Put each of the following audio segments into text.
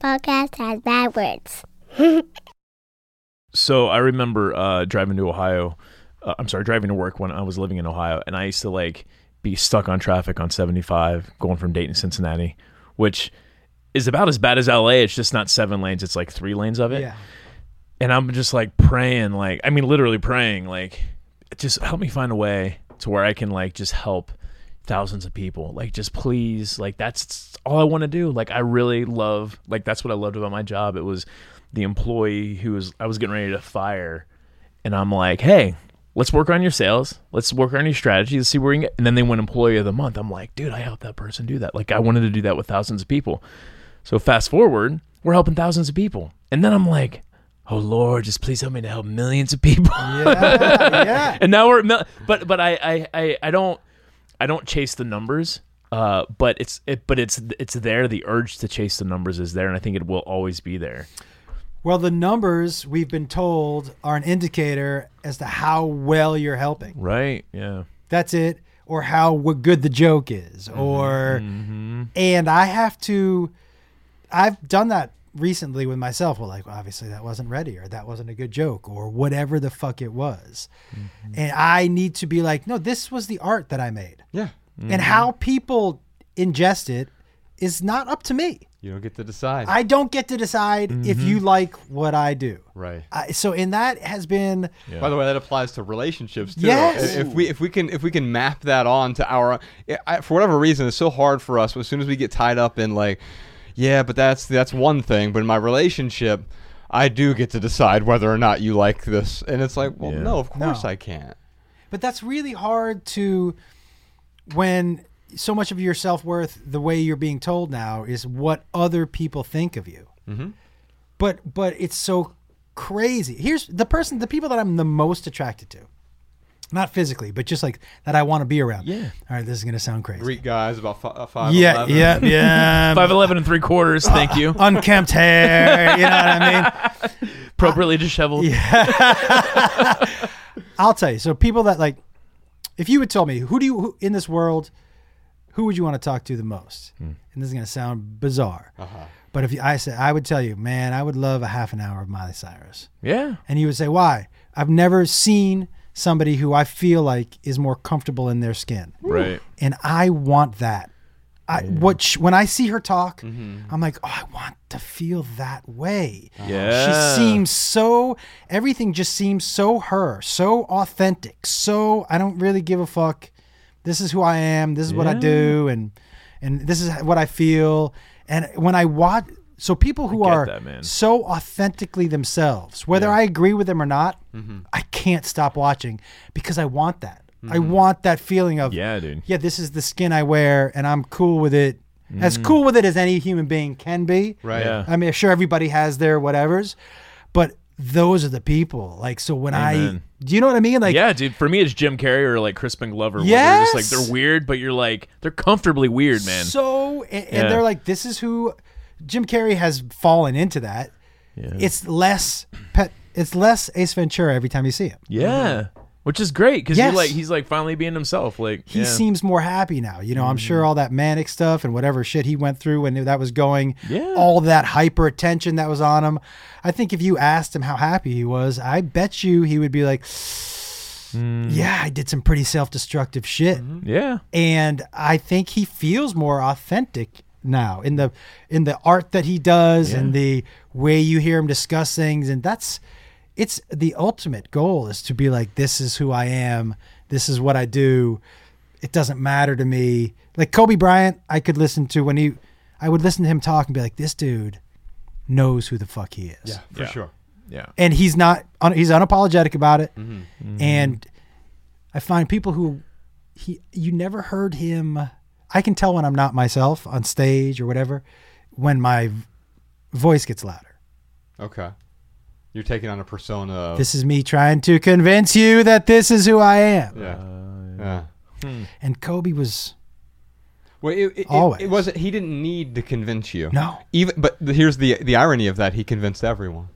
podcast has bad words. So I remember uh, driving to Ohio. Uh, I'm sorry, driving to work when I was living in Ohio, and I used to like be stuck on traffic on 75 going from Dayton to Cincinnati, which is about as bad as LA. It's just not seven lanes; it's like three lanes of it. Yeah. And I'm just like praying, like I mean, literally praying, like just help me find a way to where I can like just help thousands of people. Like just please, like that's all I want to do. Like I really love, like that's what I loved about my job. It was the employee who was I was getting ready to fire, and I'm like, hey, let's work on your sales. Let's work on your strategy. Let's see where we can get. And then they went employee of the month. I'm like, dude, I helped that person do that. Like I wanted to do that with thousands of people. So fast forward, we're helping thousands of people, and then I'm like. Oh Lord, just please help me to help millions of people. Yeah. yeah. and now we're, but but I, I I I don't I don't chase the numbers. Uh, but it's it, but it's it's there. The urge to chase the numbers is there, and I think it will always be there. Well, the numbers we've been told are an indicator as to how well you're helping. Right? Yeah. That's it. Or how good the joke is. Or, and I have to, I've done that recently with myself. Well, like, obviously that wasn't ready or that wasn't a good joke or whatever the fuck it was. Mm-hmm. And I need to be like, no, this was the art that I made. Yeah. And mm-hmm. how people ingest it is not up to me. You don't get to decide. I don't get to decide if you mm-hmm. like what I do. right. I, so, and that has been By the way, that applies to relationships too. Yes. If we if we can if we can map that on to our I, for whatever reason, it's so hard for us. As soon as we get tied up in like, yeah, but that's that's one thing. But in my relationship, I do get to decide whether or not you like this, and it's like, well, Yeah. no, of course No. I can't. But that's really hard to when so much of your self worth, the way you're being told now, is what other people think of you. Mhm. But but it's so crazy. Here's the person, the people that I'm the most attracted to, not physically, but just like that I want to be around. Yeah. All right, this is gonna sound crazy. Greek guys about fi- uh, five. yeah, yeah, yeah. Five eleven and three quarters. Thank you. Unkempt hair. You know what I mean? Appropriately disheveled. Yeah. I'll tell you. So people that like, if you would tell me who do you who, in this world, who would you want to talk to the most? And this is gonna sound bizarre, Uh-huh. but if you, I said I would tell you, man, I would love a half an hour of Miley Cyrus, Yeah. and you would say why? I've never seen somebody who I feel like is more comfortable in their skin, Right. and I want that. I what sh- when I see her talk, Mm-hmm. I'm like, oh, I want to feel that way. Yeah. She seems so everything just seems so her, so authentic. So I don't really give a fuck. This is who I am. This is what I do and and this is what I feel. And when I watch so people who are that, so authentically themselves, whether I agree with them or not, Mm-hmm. I can't stop watching because I want that. I mm-hmm. want that feeling of Yeah, dude. yeah, this is the skin I wear and I'm cool with it. As mm. cool with it as any human being can be. Right. Yeah. I mean, sure, everybody has their whatevers, but those are the people. Like, so when Amen. I, do you know what I mean? Like, yeah, dude. For me, it's Jim Carrey or like Crispin Glover. where They're just like they're weird, but you're like they're comfortably weird, man. so, and, and they're like, this is who Jim Carrey has fallen into that. Yeah. It's less pet, it's less Ace Ventura every time you see him. yeah. Mm-hmm. Which is great because Yes. like he's like finally being himself. Like He yeah. seems more happy now. You know, I'm mm-hmm. sure all that manic stuff and whatever shit he went through when that was going, Yeah. all that hyper attention that was on him. I think if you asked him how happy he was, I bet you he would be like, mm. yeah, I did some pretty self destructive shit. Mm-hmm. yeah. And I think he feels more authentic now in the in the art that he does and the way you hear him discuss things and that's it's the ultimate goal is to be like this is who I am this is what I do it doesn't matter to me like Kobe Bryant I could listen to when he I would listen to him talk and be like this dude knows who the fuck he is Yeah, for Yeah. sure. Yeah. and he's not he's unapologetic about it Mm-hmm. and i find people who he you never heard him i can tell when i'm not myself on stage or whatever when my voice gets louder Okay. You're taking on a persona. Of, this is me trying to convince you that this is who i am yeah. Uh, yeah. Hmm. and kobe was Well, it, it, it, Always. it wasn't. He didn't need to convince you. No. Even, but here's the the irony of that: he convinced everyone.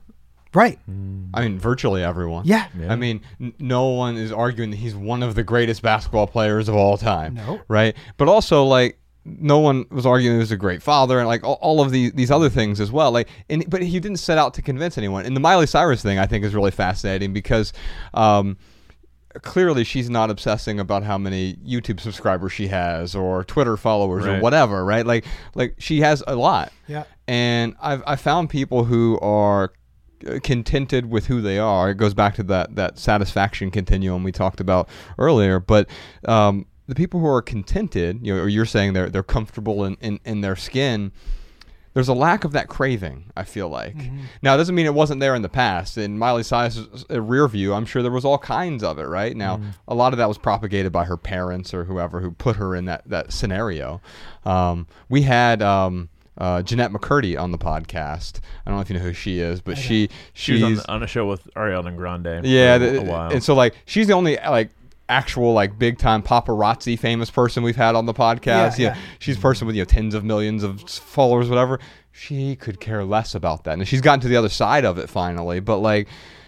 right hmm. I mean, virtually everyone. yeah, I mean, n- no one is arguing that he's one of the greatest basketball players of all time. No. Right. But also, like, no one was arguing he was a great father and like all, all of these these other things as well. Like, and but he didn't set out to convince anyone. And the Miley Cyrus thing I think is really fascinating because. Um, clearly she's not obsessing about how many YouTube subscribers she has or Twitter followers or whatever, right? Like like she has a lot. Yeah. And I've I found people who are uh, contented with who they are. It goes back to that that satisfaction continuum we talked about earlier, but um, the people who are contented, you know, or you're saying they're they're comfortable in, in, in their skin, there's a lack of that craving. I feel like now it doesn't mean it wasn't there in the past. In Miley Cyrus's uh, rear view, I'm sure there was all kinds of it. Right now, a lot of that was propagated by her parents or whoever who put her in that that scenario. Um, we had. Um, uh, Jennette McCurdy on the podcast. I don't know if you know who she is, but she She was on, she's the, on a show with Ariana Grande. yeah, for a, a while. and so like she's the only like actual like big time paparazzi famous person we've had on the podcast. Yeah, Yeah, yeah. she's a person with you know tens of millions of followers, whatever. She could care less about that, and she's gotten to the other side of it finally. But like.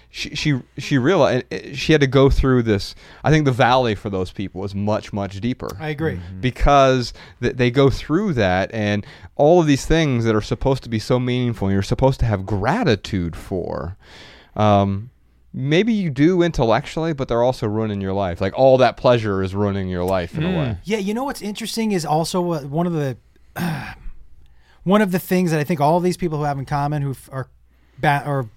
She, she she realized she had to go through this. I think the valley for those people is much much deeper I agree. because th- they go through that and all of these things that are supposed to be so meaningful and you're supposed to have gratitude for um, maybe you do intellectually but they're also ruining your life. Like all that pleasure is ruining your life in a way. Yeah, you know what's interesting is also uh, one of the one of the things that I think all these people who have in common who f- are ba- are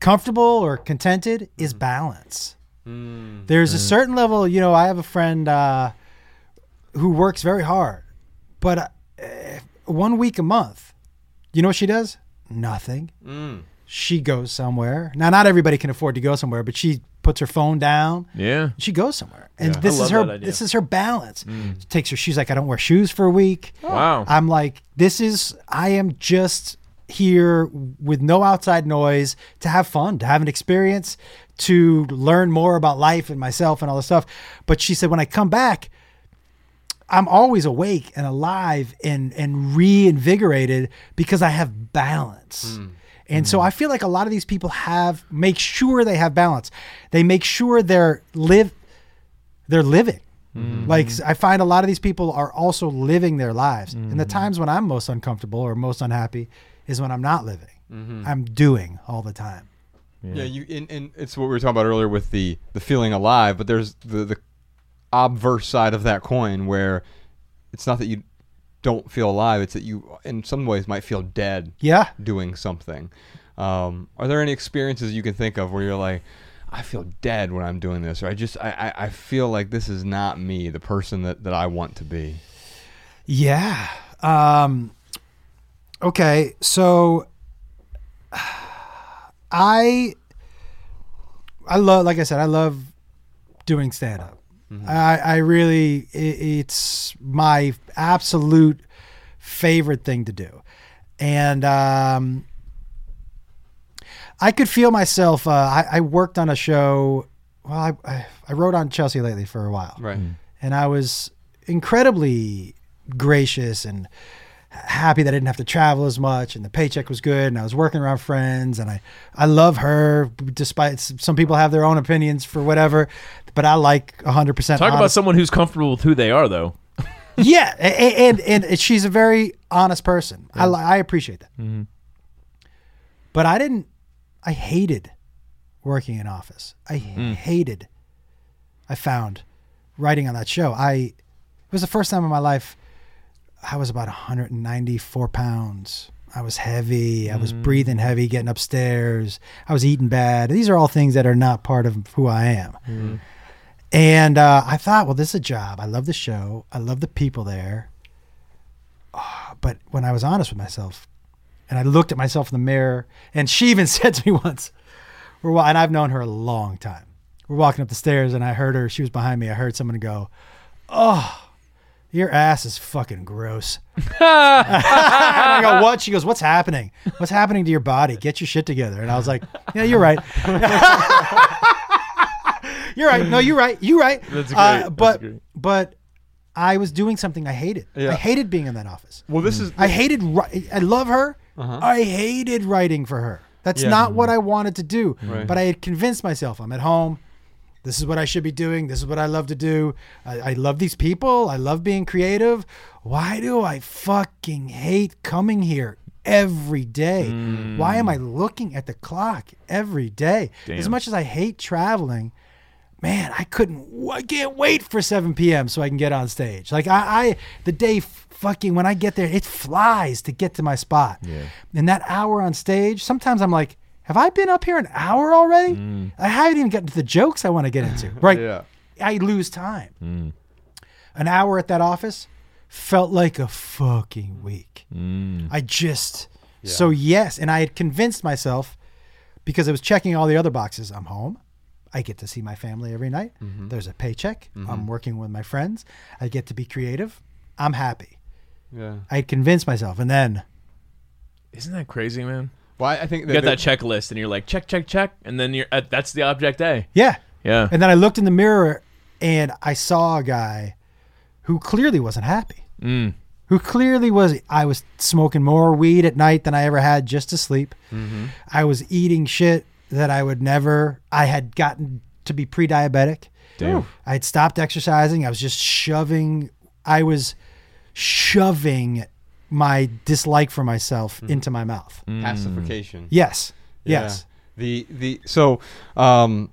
comfortable or contented is balance. There's a certain level, you know, I have a friend uh, who works very hard, but uh, one week a month, you know what she does? Nothing. She goes somewhere. Now, not everybody can afford to go somewhere, but she puts her phone down. Yeah. she goes somewhere. And I this is her this is her balance. Takes her she's like i don't wear shoes for a week. Wow. i'm like this is i am just here with no outside noise to have fun to have an experience to learn more about life and myself and all this stuff. But she said when i come back i'm always awake and alive and and reinvigorated because i have balance and so mm. I feel like a lot of these people have make sure they have balance. They make sure they're live they're living. Mm. Like I find a lot of these people are also living their lives. And the mm. times when I'm most uncomfortable or most unhappy is when I'm not living. Mm-hmm. I'm doing all the time. yeah, you and, and it's what we were talking about earlier with the the feeling alive but there's the the obverse side of that coin where it's not that you don't feel alive it's that you in some ways might feel dead Yeah. doing something. Um, are there any experiences you can think of where you're like, I feel dead when I'm doing this, or I just I, I, I feel like this is not me, the person that, that I want to be. Yeah. Um, okay. So I I love like I said I love doing stand up. I I really i it's my absolute favorite thing to do. And um I could feel myself uh, I, I worked on a show well I, I I wrote on Chelsea lately for a while Right. and I was incredibly gracious and happy that I didn't have to travel as much and the paycheck was good and I was working around friends and I I love her despite some people have their own opinions for whatever but I like 100% Talk about someone who's comfortable with who they are, though. Yeah, and, and and she's a very honest person. I I appreciate that. Mm-hmm. But I didn't. I hated working in office. I Mm. hated. I found writing on that show. I it was the first time in my life. I was about 194 pounds. I was heavy. I Mm. was breathing heavy, getting upstairs. I was eating bad. These are all things that are not part of who I am. Mm-hmm. And uh, I thought, well, this is a job. I love the show. I love the people there. Ah, but when I was honest with myself, and I looked at myself in the mirror, and she even said to me once, "We're and I've known her a long time. We're walking up the stairs, and I heard her. She was behind me. I heard someone go, "Oh, your ass is fucking gross." I go, "What?" She goes, "What's happening? What's happening to your body? Get your shit together." And I was like, "Yeah, you're right." you're right. No, you're right. You're right. That's Uh, great. but That's great. but I was doing something I hated. Yeah. I hated being in that office. Well, this is I hated. I love her. Uh-huh. I hated writing for her. That's Yeah. not what I wanted to do. Right. But I had convinced myself I'm at home. This is what I should be doing. This is what I love to do. I, I love these people. I love being creative. Why do I fucking hate coming here every day? Why am I looking at the clock every day? As much as I hate traveling, man, I couldn't, I can't wait for 7 p.m. so I can get on stage. Like I, I the day fucking when I get there, it flies to get to my spot. Yeah. And that hour on stage, sometimes I'm like, have I been up here an hour already? I haven't even gotten to the jokes I want to get into. Right. Yeah. I lose time. An hour at that office felt like a fucking week. Mm. I just so yes, and I had convinced myself because I was checking all the other boxes. I'm home. I get to see my family every night. There's a paycheck. I'm working with my friends. I get to be creative. I'm happy. Yeah. I had convinced myself, and then Isn't that crazy, man? Well, I I think You got that checklist, and you're like, check, check, check, and then you're uh, that's the object A. yeah, Yeah. and then I looked in the mirror and I saw a guy who clearly wasn't happy. Mm. who clearly was I was smoking more weed at night than I ever had just to sleep. Mm-hmm. I was eating shit that I would never I had gotten to be pre-diabetic. Damn. I had stopped exercising. I was just shoving I was shoving my dislike for myself Mm. into my mouth. pacification. Yes. Yeah. Yes. The the so um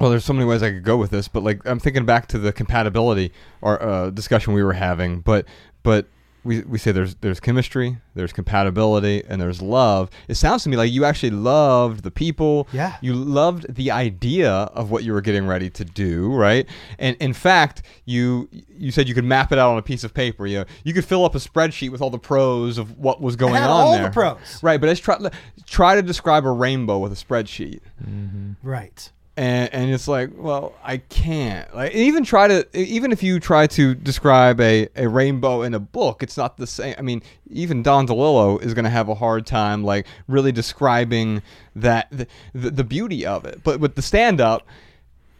well there's so many ways I could go with this, but like I'm thinking back to the compatibility or uh, discussion we were having, but but we, we say there's there's chemistry, there's compatibility, and there's love. It sounds to me like you actually loved the people. Yeah. You loved the idea of what you were getting ready to do, right? And in fact, you you said you could map it out on a piece of paper. You know, you could fill up a spreadsheet with all the pros of what was going had on all there. the pros. Right, but let's try try to describe a rainbow with a spreadsheet. Mm-hmm. Right. And, and it's like, well, I can't. Like even try to even if you try to describe a, a rainbow in a book, it's not the same. I mean, even Don DeLillo is going to have a hard time like really describing that the, the, the beauty of it. But with the stand up,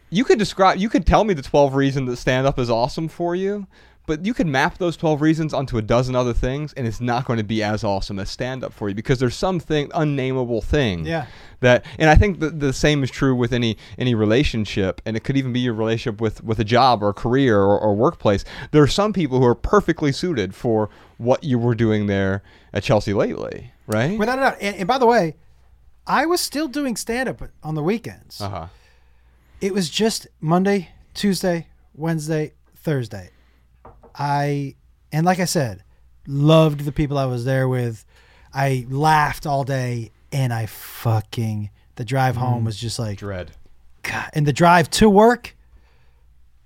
you could describe you could tell me the 12 reasons that stand up is awesome for you but you could map those 12 reasons onto a dozen other things and it's not going to be as awesome as stand up for you because there's something unnameable thing Yeah. that and i think the, the same is true with any any relationship and it could even be your relationship with with a job or a career or, or workplace there are some people who are perfectly suited for what you were doing there at chelsea lately right Without a doubt. And, and by the way, I was still doing stand up on the weekends. uh-huh it was just Monday, Tuesday, Wednesday, Thursday. I and like I said, loved the people I was there with. I laughed all day and I fucking the drive mm. home was just like dread God, and the drive to work.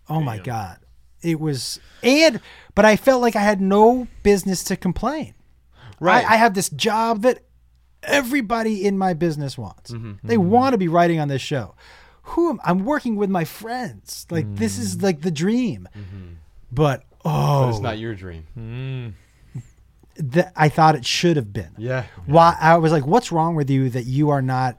Oh my god. It was and but I felt like I had no business to complain. Right. I, I have this job that everybody in my business wants. Mm-hmm. They mm-hmm. want to be writing on this show. Who am I'm working with my friends. Like this is mm. like the dream. Mm-hmm. But but oh, it's not your dream hmm. th- I thought it should have been. yeah Why I was like, what's wrong with you that you are not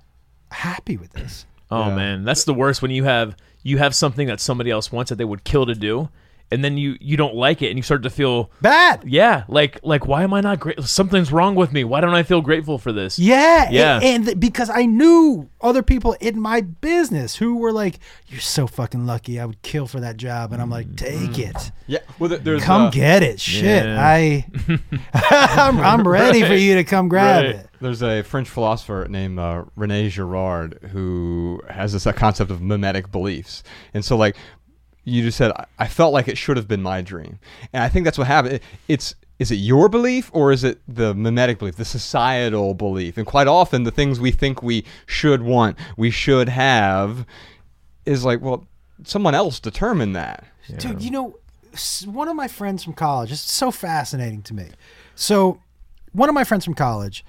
happy with this? Oh Yeah. man, that's the worst when you have you have something that somebody else wants that they would kill to do, and then you you don't like it, and you start to feel Bad. yeah, like like why am I not great? Something's wrong with me. Why don't I feel grateful for this? Yeah, Yeah. And, and th- because I knew other people in my business who were like, "You're so fucking lucky. I would kill for that job," and I'm like, "Take it, yeah well there's come uh, get it, shit. Yeah. I, I'm, I'm ready for you to come grab Right. it." There's a French philosopher named uh, Rene Girard who has this uh, concept of mimetic beliefs. And so, like you just said, I, I felt like it should have been my dream. And I think that's what happened. It- it's is it your belief or is it the mimetic belief, the societal belief? And quite often, the things we think we should want, we should have, is like, well, someone else determined that. Dude, you know, one of my friends from college, it's so fascinating to me. So, one of my friends from college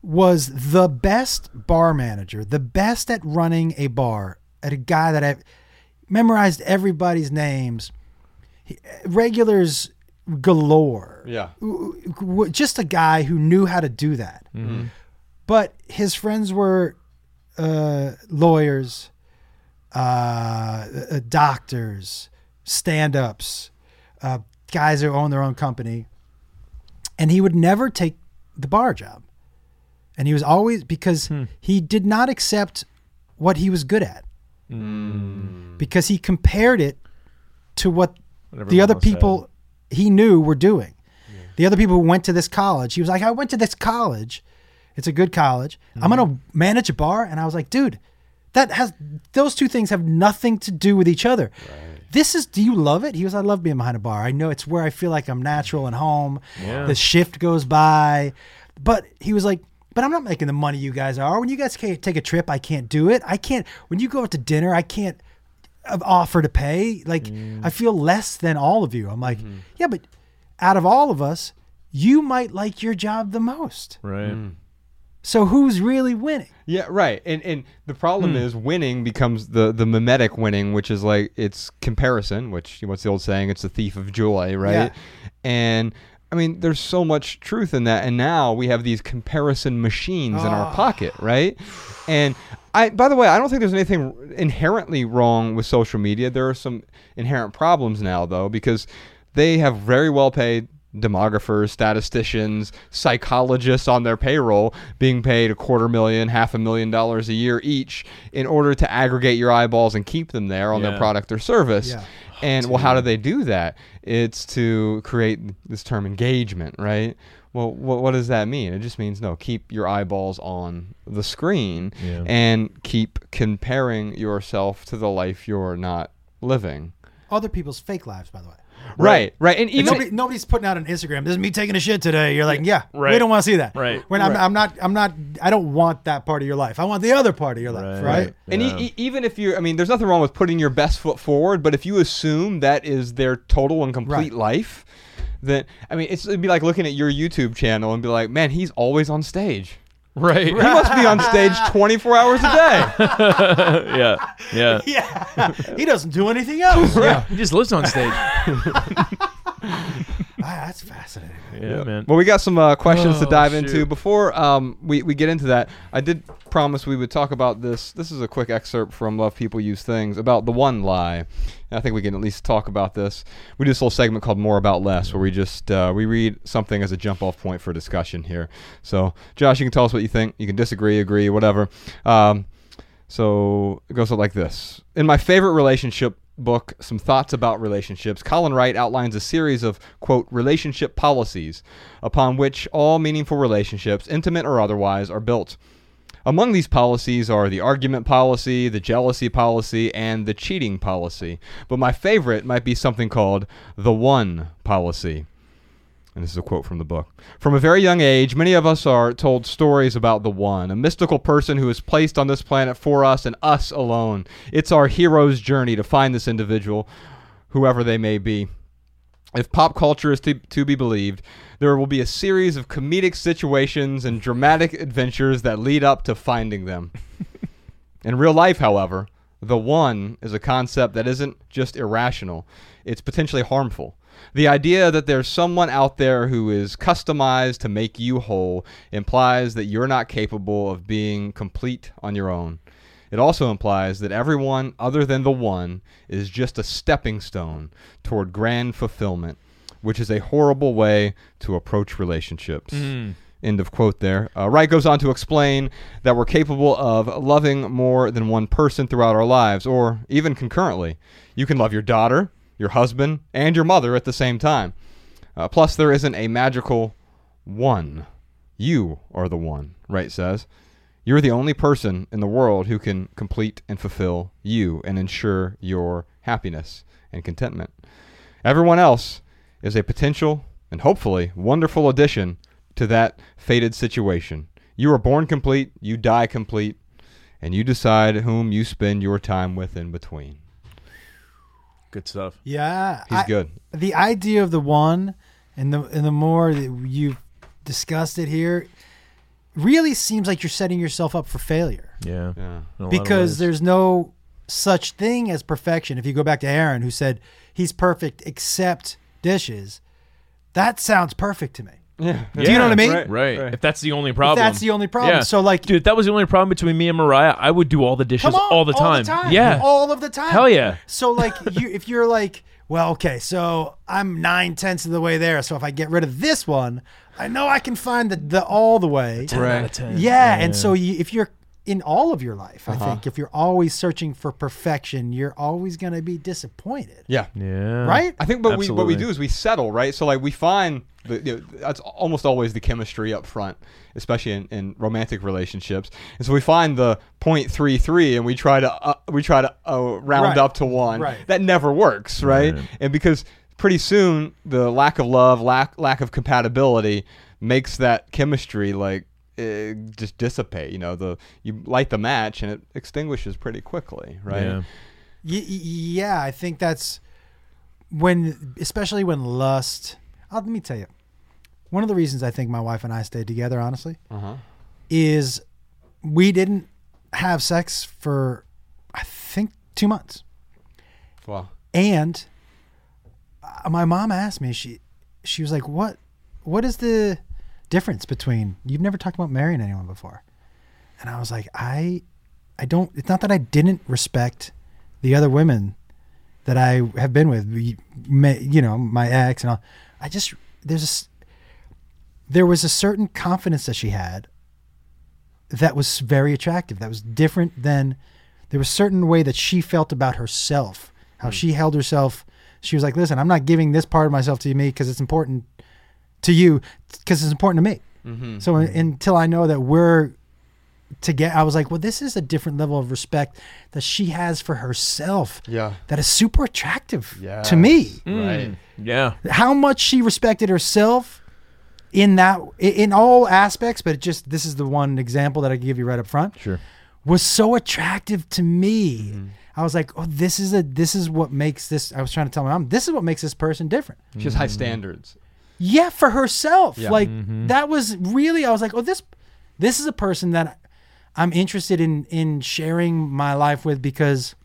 was the best bar manager, the best at running a bar, at a guy that I memorized everybody's names, He- regulars galore. Yeah. Just a guy who knew how to do that. But his friends were uh, lawyers, uh, uh, doctors, stand ups, uh, guys who own their own company. And he would never take the bar job. And he was always, because he did not accept what he was good at. Because he compared it to what What the other had. people he knew were doing. The other people who went to this college, he was like, I went to this college. It's a good college. I'm going to manage a bar. And I was like, dude, that has, those two things have nothing to do with each other. This is, do you love it? He was, I love being behind a bar. I know it's where I feel like I'm natural and home. Yeah. The shift goes by. But he was like, but I'm not making the money you guys are. When you guys can't take a trip, I can't do it. I can't, when you go out to dinner, I can't offer to pay. Like Mm. I feel less than all of you. I'm like, Mm-hmm. yeah, but out of all of us, you might like your job the most. Right. So who's really winning? Yeah, right. And and the problem is winning becomes the the mimetic winning, which is like it's comparison, which what's the old saying? It's the thief of joy, right? Yeah. And I mean, there's so much truth in that. And now we have these comparison machines in our ah. pocket, right? And I, by the way, I don't think there's anything inherently wrong with social media. There are some inherent problems now, though, because they have very well paid demographers, statisticians, psychologists on their payroll being paid a quarter million, half a million dollars a year each in order to aggregate your eyeballs and keep them there on their product or service. Yeah. Oh, and well, how do they do that? It's to create this term engagement, right? Well, what, what does that mean? It just means no, keep your eyeballs on the screen Yeah. and keep comparing yourself to the life you're not living. Other people's fake lives, by the way. Right, right. And And even nobody, nobody's putting out on Instagram. This is me taking a shit today. You're like, yeah, we don't want to see that. Right. When I'm, Right. I'm not, I'm not, I don't want that part of your life. I want the other part of your life, Right. right? Right. And e- e- even if you, I mean, there's nothing wrong with putting your best foot forward, but if you assume that is their total and complete Right. life, then I mean, it's, it'd be like looking at your YouTube channel and be like, man, he's always on stage. Right. He must be on stage 24 hours a day. yeah. Yeah. Yeah. he doesn't do anything else. Yeah. He just lives on stage. Ah, that's fascinating. Yeah, man. Well, we got some uh, questions to Oh, dive shoot. into. Before um, we, we get into that, I did promise we would talk about this. This is a quick excerpt from Love People Use Things about the one lie. And I think we can at least talk about this. We do this little segment called More About Less, where we just uh, we read something as a jump off point for discussion here. So, Josh, you can tell us what you think. You can disagree, agree, whatever. Um, so it goes like this. In my favorite relationship book, Some Thoughts About Relationships, Colin Wright outlines a series of, quote, relationship policies upon which all meaningful relationships, intimate or otherwise, are built. Among these policies are the argument policy, the jealousy policy, and the cheating policy. But my favorite might be something called the one policy. And this is a quote from the book. From a very young age, many of us are told stories about the one, a mystical person who is placed on this planet for us and us alone. It's our hero's journey to find this individual, whoever they may be. If pop culture is to, to be believed, there will be a series of comedic situations and dramatic adventures that lead up to finding them. In real life, however, the one is a concept that isn't just irrational, it's potentially harmful. The idea that there's someone out there who is customized to make you whole implies that you're not capable of being complete on your own. It also implies that everyone other than the one is just a stepping stone toward grand fulfillment, which is a horrible way to approach relationships. End of quote there. Uh, Wright goes on to explain that we're capable of loving more than one person throughout our lives, or even concurrently. You can love your daughter, your husband, and your mother at the same time. Uh, plus, there isn't a magical one. You are the one, Wright says. You're the only person in the world who can complete and fulfill you and ensure your happiness and contentment. Everyone else is a potential and hopefully wonderful addition to that fated situation. You are born complete, you die complete, and you decide whom you spend your time with in between. Good stuff. Yeah. He's I- good. The idea of the one and the and the more that you've discussed it here really seems like you're setting yourself up for failure. Yeah. Yeah. In a lot of because there's no such thing as perfection. If you go back to Aaron, who said he's perfect except dishes, that sounds perfect to me. Yeah. Do you know what I mean? Right. Right. right. If that's the only problem. that's the only problem. Yeah. So, like- dude, if that was the only problem between me and Mariah, I would do all the dishes Come on, all the time. Yeah. all of the time. Hell yeah. So, like, you, if you're like, well, okay, so I'm nine tenths of the way there. So if I get rid of this one, I know I can find the, the all the way. 10 Right. out of 10. Yeah, and so you, if you're in all of your life. I Uh-huh. think if you're always searching for perfection, you're always going to be disappointed. Yeah. Yeah. Right? I think, but we what we Absolutely. do is we settle, right? So like we find the, you know, that's almost always the chemistry up front, especially in, in romantic relationships. And so we find the point three three, and we try to uh, we try to uh, round Right. up to one. Right. That never works, right? Right. And because pretty soon the lack of love, lack lack of compatibility makes that chemistry like. Uh, just dissipate, you know. The you light the match and it extinguishes pretty quickly, right? Yeah. Y- y- yeah, I think that's when, especially when lust. Uh, let me tell you, one of the reasons I think my wife and I stayed together, honestly, Uh huh. is we didn't have sex for, I think, two months. Wow. And uh, my mom asked me, she, she was like, "What, what is the difference between you've never talked about marrying anyone before?" And I was like, "I, I don't. It's not that I didn't respect the other women that I have been with, you know, my ex and all. I just there's there was a certain confidence that she had that was very attractive. That was different than there was a certain way that she felt about herself, how she held herself. She was like, "Listen, I'm not giving this part of myself to me because it's important to you, because it's important to me." Mm-hmm. So until I know that we're together, I was like, "Well, this is a different level of respect that she has for herself Yeah. that is super attractive Yeah. to me." Right. Yeah. How much she respected herself in that in all aspects, but it just this is the one example that I can give you right up front Sure. was so attractive to me. Mm-hmm. I was like, oh, this is a this is what makes this. I was trying to tell my mom, this is what makes this person different. She has high mm-hmm. standards. Yeah, for herself. Yeah. Like mm-hmm. that was really. I was like, oh, this this is a person that I'm interested in in sharing my life with because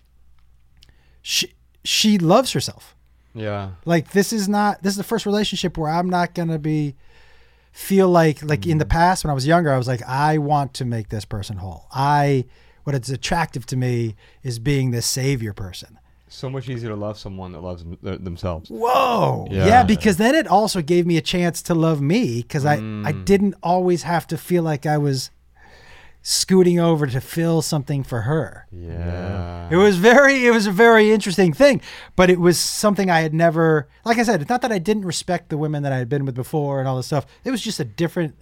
she she loves herself. Yeah. Like this is not this is the first relationship where I'm not gonna be feel like like in the mm-hmm. past when I was younger, I was like, I want to make this person whole. I what is attractive to me is being this savior person. So much easier to love someone that loves them, themselves. Whoa. Yeah. Yeah. because then it also gave me a chance to love me because I, I mm. didn't always have to feel like I was scooting over to fill something for her. Yeah. It was very it was a very interesting thing, but it was something I had never like I said, it's not that I didn't respect the women that I had been with before and all this stuff. It was just a different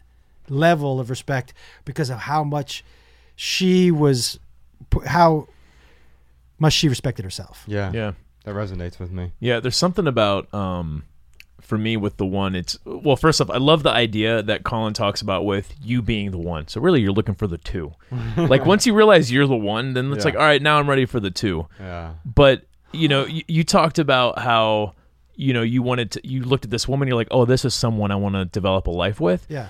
level of respect because of how much she was how much she respected herself. Yeah. Yeah. That resonates with me. Yeah, there's something about um for me with the one it's well first off I love the idea that Colin talks about with you being the one. So really you're looking for the two. like once you realize you're the one then it's Yeah. like all right, now I'm ready for the two. Yeah. But you know, you, you talked about how you know you wanted to you looked at this woman you're like, "Oh, this is someone I want to develop a life with." Yeah.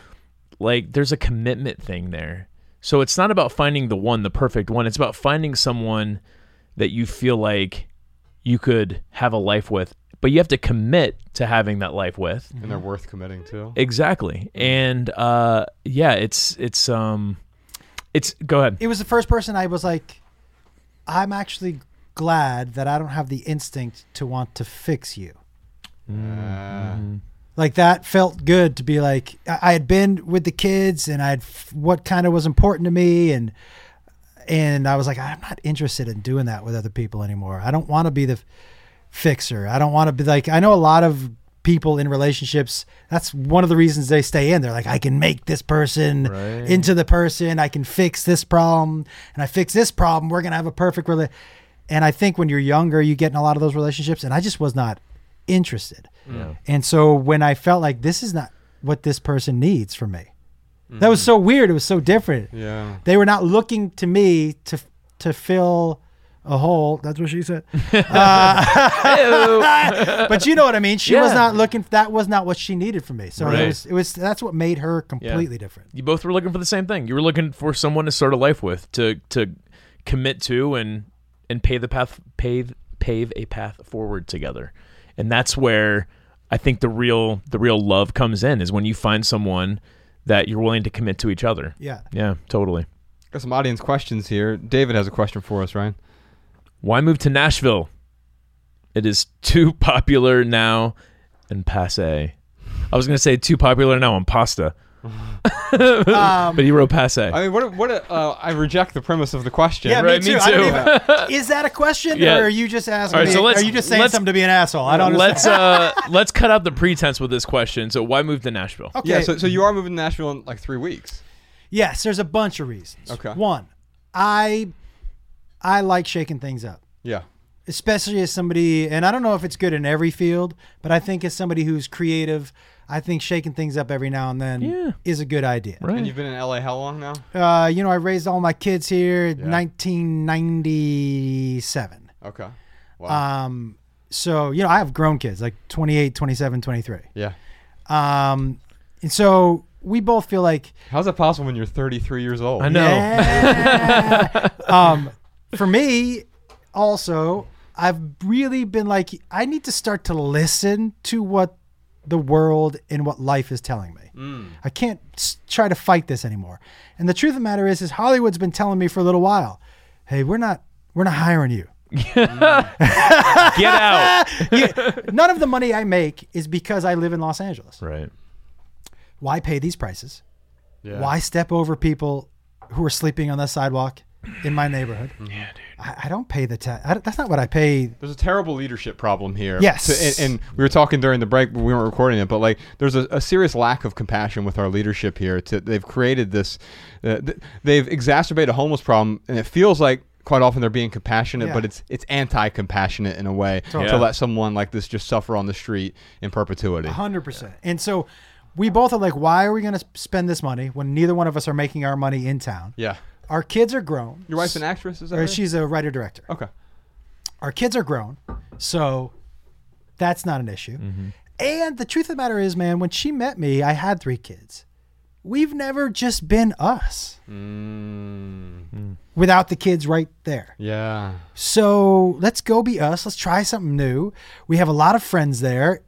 like there's a commitment thing there. So it's not about finding the one, the perfect one. It's about finding someone that you feel like you could have a life with, but you have to commit to having that life with. And they're worth committing to. Exactly. And uh yeah, it's it's um it's go ahead. it was the first person I was like, I'm actually glad that I don't have the instinct to want to fix you. Yeah. Like that felt good to be like I I had been with the kids and I'd f- what kind of was important to me and and I was like I'm not interested in doing that with other people anymore. I don't want to be the f- fixer. I don't want to be like I know a lot of people in relationships that's one of the reasons they stay in. They're like I can make this person Right. into the person. I can fix this problem and I fix this problem. We're going to have a perfect relationship. And I think when you're younger, you get in a lot of those relationships and I just was not interested. Yeah. And so when I felt like this is not what this person needs from me, that was mm. so weird. It was so different. Yeah. They were not looking to me to to fill a hole. That's what she said. Uh, but you know what I mean. She was not looking. That was not what she needed from me. So Right. it was. It was. That's what made her completely different. You both were looking for the same thing. You were looking for someone to start a life with, to to commit to and and pave the path pave pave a path forward together. And that's where I think the real the real love comes in is when you find someone that you're willing to commit to each other. Yeah. Yeah, totally. Got some audience questions here. David has a question for us, Ryan. Why move to Nashville? It is too popular now and passe. I was going to say too popular now on pasta. Um, but he wrote passe. I mean, what? What? Uh, I reject the premise of the question. yeah, Right, me me too. I don't too. even- is that a question, Yeah. or are you just asking? All right, me, so let's- are you just saying something to be an asshole? I don't let's uh let's cut out the pretense with this question. So why move to Nashville? okay. Yeah. So, so you are moving to Nashville in like three weeks. yes, there's a bunch of reasons. Okay. One, I I like shaking things up. Yeah. especially as somebody, and I don't know if it's good in every field, but I think as somebody who's creative, I think shaking things up every now and then Yeah. is a good idea. And you've been in LA how long now? Uh, you know, I raised all my kids here in 1997. Okay. Wow. Um, so, you know, I have grown kids like 28, 27, 23. yeah. Um, and so we both feel like, How's that possible when you're 33 years old? I know. Yeah. um, for me, also, I've really been like, I need to start to listen to what the world and what life is telling me. Mm. I can't try to fight this anymore. And the truth of the matter is, is Hollywood's been telling me for a little while, hey, we're not, we're not hiring you. Get out. You- None of the money I make is because I live in Los Angeles. right. Why pay these prices? Yeah. Why step over people who are sleeping on the sidewalk in my neighborhood? Yeah, dude. I, I don't pay the tax. That's not what I pay. There's a terrible leadership problem here. Yes. So- and, and we were talking during the break, but we weren't recording it. But like, there's a, a serious lack of compassion with our leadership here. To they've created this, uh, th- they've exacerbated a homeless problem, and it feels like quite often they're being compassionate, Yeah. but it's it's anti-compassionate in a way Totally. to Yeah. let someone like this just suffer on the street in perpetuity. hundred percent. And so we both are like, why are we going to spend this money when neither one of us are making our money in town? Yeah. Our kids are grown. Your wife's an actress, is that Or right? she's a writer director. okay. Our kids are grown, so that's not an issue. And the truth of the matter is, man, when she met me, I had three kids. We've never just been us Mm, without the kids right there. yeah. So let's go be us. Let's try something new. We have a lot of friends there.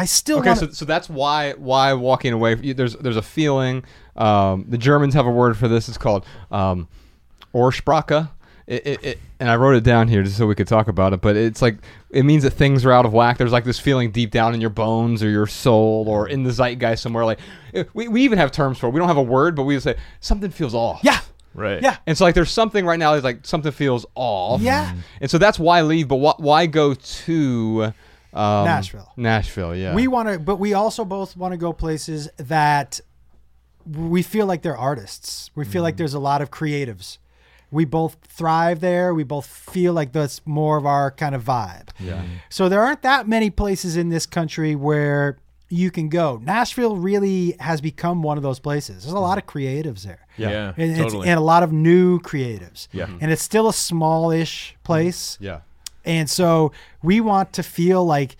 I still Okay, want so, so that's why why walking away. There's there's a feeling. Um, the Germans have a word for this. It's called um, Ohrsprache. It, it, it, and I wrote it down here just so we could talk about it. But it's like it means that things are out of whack. There's like this feeling deep down in your bones or your soul or in the zeitgeist somewhere. Like eh, we, we even have terms for it. We don't have a word, but we just say something feels off. yeah, Right. yeah. And so like there's something right now that's like something feels off. Yeah. And so that's why leave. But wh- why go to um, Nashville. Nashville. Yeah. We want to, but we also both want to go places that we feel like they're artists. We feel like there's a lot of creatives. We both thrive there. We both feel like that's more of our kind of vibe. Yeah. So there aren't that many places in this country where you can go. Nashville really has become one of those places. There's a lot of creatives there. Yeah. Yeah. And, totally. and a lot of new creatives. Yeah. And it's still a smallish place. Yeah. And so we want to feel like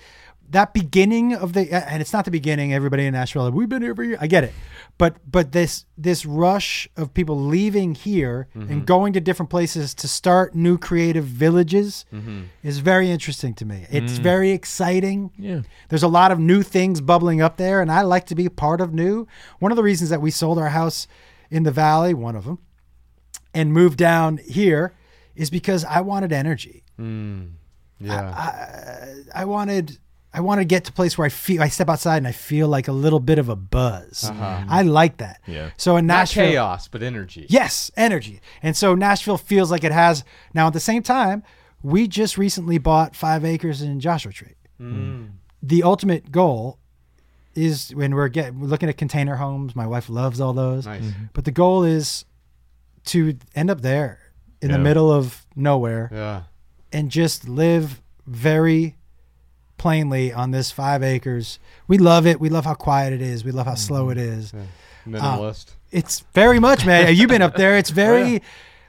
that beginning of the and it's not the beginning everybody in Nashville we've been here for years I get it. But but this this rush of people leaving here and mm-hmm. going to different places to start new creative villages mm-hmm. is very interesting to me. It's mm. very exciting. Yeah. there's a lot of new things bubbling up there and I like to be part of new. One of the reasons that we sold our house in the valley one of them and moved down here is because I wanted energy mm. Yeah. I wanted I want to get to a place where I feel I step outside and I feel like a little bit of a buzz. Uh-huh. I like that. Yeah. So in Not Nashville, chaos, but energy. yes, energy. And so Nashville feels like it has now. At the same time, we just recently bought five acres in Joshua Tree. Hmm. The ultimate goal is when we're get we're looking at container homes. My wife loves all those. Nice. Mm-hmm. But the goal is to end up there in the middle of nowhere Yeah. And just live very plainly on this five acres. We love it. We love how quiet it is. We love how slow it is. Minimalist. It's very much, man. You've been up there. It's very Oh, yeah.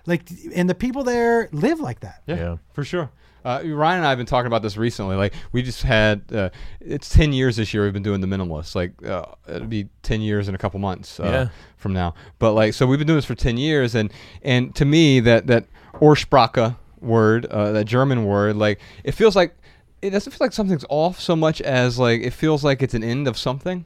like, and the people there live like that. yeah, Yeah. for sure. Uh, Ryan and I have been talking about this recently. Like we just had, uh, it's ten years this year. We've been doing the minimalist. Like uh, it'll be ten years in a couple months uh, Yeah. from now. But like, so we've been doing this for ten years, and and to me that that Ohrsprache word, uh, that German word, like it feels like it doesn't feel like something's off so much as like it feels like it's an end of something.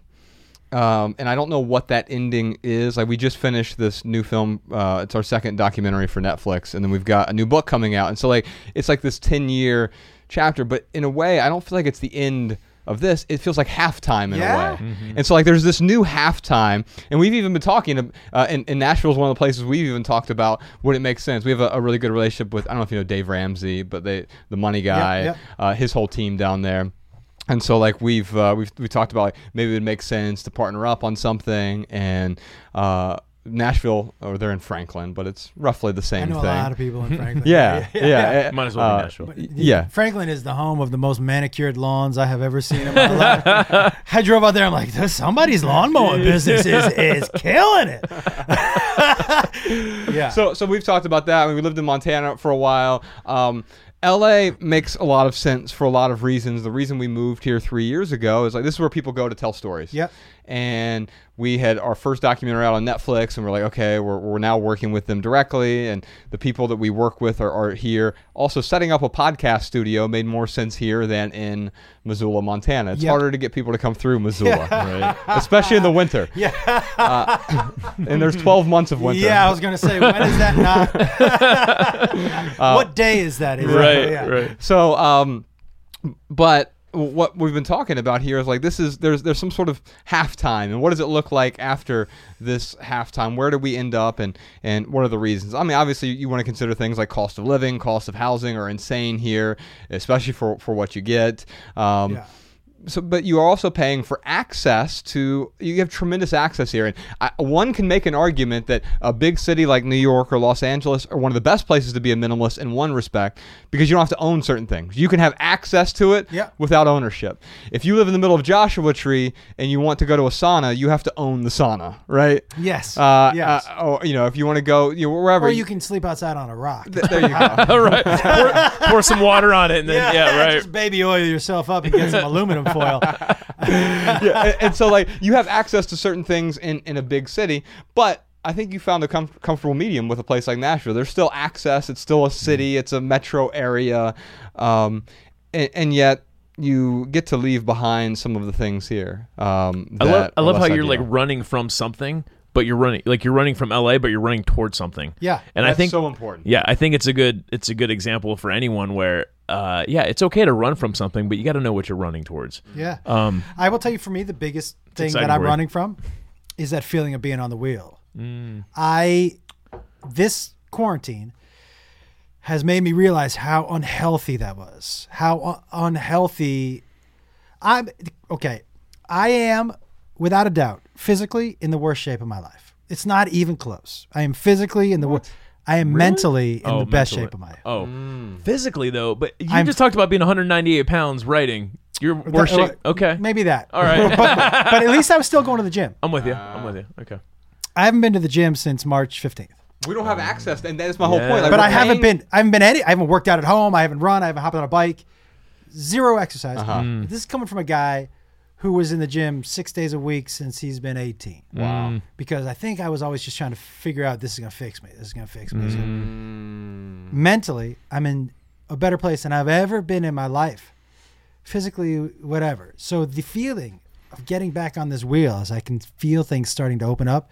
Um, and I don't know what that ending is. Like we just finished this new film. Uh, it's our second documentary for Netflix, and then we've got a new book coming out. And so like it's like this ten year chapter, but in a way, I don't feel like it's the end of this, it feels like halftime in Yeah. a way. And so like there's this new halftime, and we've even been talking. Uh, in, in Nashville is one of the places we've even talked about would it make sense. We have a, a really good relationship with I don't know if you know Dave Ramsey, but they the money guy, yeah. Uh, his whole team down there. And so, like we've uh, we've we talked about, like, maybe it would make sense to partner up on something. And uh, Nashville, or they're in Franklin, but it's roughly the I same know thing. a lot of people in Franklin. yeah, yeah, Might as well be uh, Nashville. But the- Yeah. Franklin is the home of the most manicured lawns I have ever seen in my life. I drove out there. I'm like, somebody's lawn mowing business is, is killing it. yeah. So, so we've talked about that. I mean, we lived in Montana for a while. Um, LA makes a lot of sense for a lot of reasons. The reason we moved here three years ago is like this is where people go to tell stories. Yep. And we had our first documentary out on Netflix, and we're like, okay, we're, we're now working with them directly, and the people that we work with are, are here. Also, setting up a podcast studio made more sense here than in Missoula, Montana. It's Yep. harder to get people to come through Missoula, right? especially in the winter. yeah. And there's 12 months of winter. Yeah, I was gonna say, when is that not? what day is that? Exactly? Right, yeah. right. So, um, but what we've been talking about here is like this is there's there's some sort of halftime, and what does it look like after this halftime? Where do we end up, and and what are the reasons? I mean, obviously you want to consider things like cost of living, cost of housing are insane here, especially for for what you get. Um, Yeah. So but you are also paying for access to you have tremendous access here and I, one can make an argument that a big city like new york or los angeles are one of the best places to be a minimalist in one respect because you don't have to own certain things you can have access to it Yeah. without ownership if you live in the middle of joshua tree and you want to go to a sauna you have to own the sauna right Yes. uh, yes. uh, or you know if you want to go you know, wherever or you can sleep outside on a rock. th- there you go All right. pour, pour some water on it, and then yeah, right. Just baby oil yourself up and get some aluminum foil. yeah, and, and so like you have access to certain things in in a big city, but I think you found a com- comfortable medium with a place like Nashville. There's still access. It's still a city. It's a metro area, um, and, and yet you get to leave behind some of the things here. Um, I love I love less how you're like running from something, but you're running like you're running from LA, but you're running towards something. Yeah. and I That's think so important. Yeah, I think it's a good it's a good example for anyone where uh yeah, it's okay to run from something, but you got to know what you're running towards. Yeah. Um I will tell you, for me, the biggest thing that I'm for you. running from is that feeling of being on the wheel. Mm. I this quarantine has made me realize how unhealthy that was. How un- unhealthy I'm. Okay, I am without a doubt physically in the worst shape of my life. It's not even close. I am physically in the worst. I am mentally in oh, the best mentally. shape of my life. Oh, physically though, but you I'm- just talked about being 198 pounds writing. You're worse That- shape. Okay, Maybe that. all right. but, but at least I was still going to the gym. I'm with you. I'm with you. Okay. I haven't been to the gym since March 15th. We don't have access, and that's my whole point. Like, but we're I haven't been. I haven't been any. I haven't worked out at home. I haven't run. I haven't hopped on a bike. Zero exercise. Uh-huh. Mm. This is coming from a guy who was in the gym six days a week since he's been 18. Wow. Because I think I was always just trying to figure out this is gonna fix me. This is gonna fix me. This gonna- Mm. Mentally, I'm in a better place than I've ever been in my life. Physically, whatever. So the feeling of getting back on this wheel as I can feel things starting to open up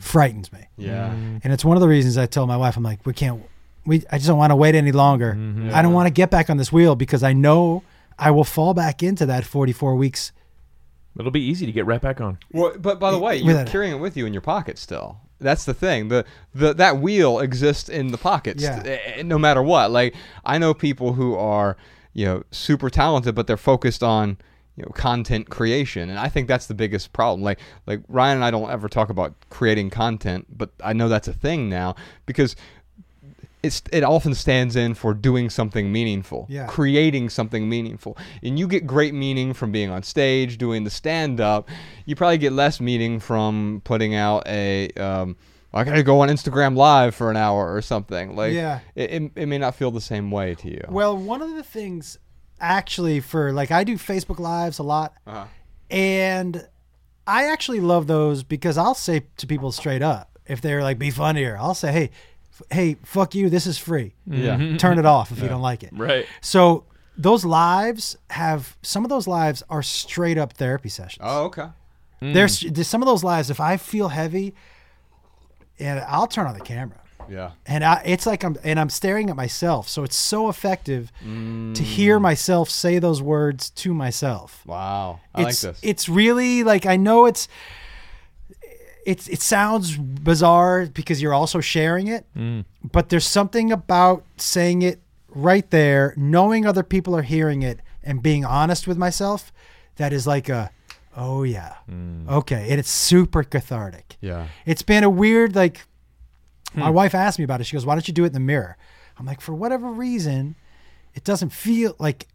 frightens me. Yeah. And it's one of the reasons I told my wife, I'm like, we can't, we, I just don't want to wait any longer. Mm-hmm. I don't want to get back on this wheel because I know I will fall back into that 44 weeks. It'll be easy to get right back on. Well, but by the way, you're that- carrying it with you in your pocket still. That's the thing. The the that wheel exists in the pockets, Yeah. eh, no matter what. Like I know people who are you know super talented, but they're focused on you know content creation, and I think that's the biggest problem. Like like Ryan and I don't ever talk about creating content, but I know that's a thing now because. It's, it often stands in for doing something meaningful, Yeah. creating something meaningful. And you get great meaning from being on stage, doing the stand up. You probably get less meaning from putting out a, um, I gotta go on Instagram live for an hour or something. Like, Yeah. it, it, it may not feel the same way to you. Well, one of the things actually for like, I do Facebook Lives a lot. Uh-huh. And I actually love those because I'll say to people straight up, if they're like, be funnier, I'll say, hey, hey, fuck you. This is free. Yeah. Mm-hmm. Turn it off if you don't like it. Right. So those lives have some of those lives are straight up therapy sessions. Oh, okay. There's, mm. there's some of those lives. If I feel heavy, and I'll turn on the camera. Yeah. and I, it's like I'm and I'm staring at myself. So it's so effective to mm. hear myself say those words to myself. Wow. I it's like this. it's really like I know it's it's it sounds bizarre because you're also sharing it, mm. but there's something about saying it right there, knowing other people are hearing it, and being honest with myself that is like a oh yeah mm. okay, and it's super cathartic. yeah. It's been a weird like. My hmm. wife asked me about it. She goes, "Why don't you do it in the mirror?" I'm like, for whatever reason, it doesn't feel like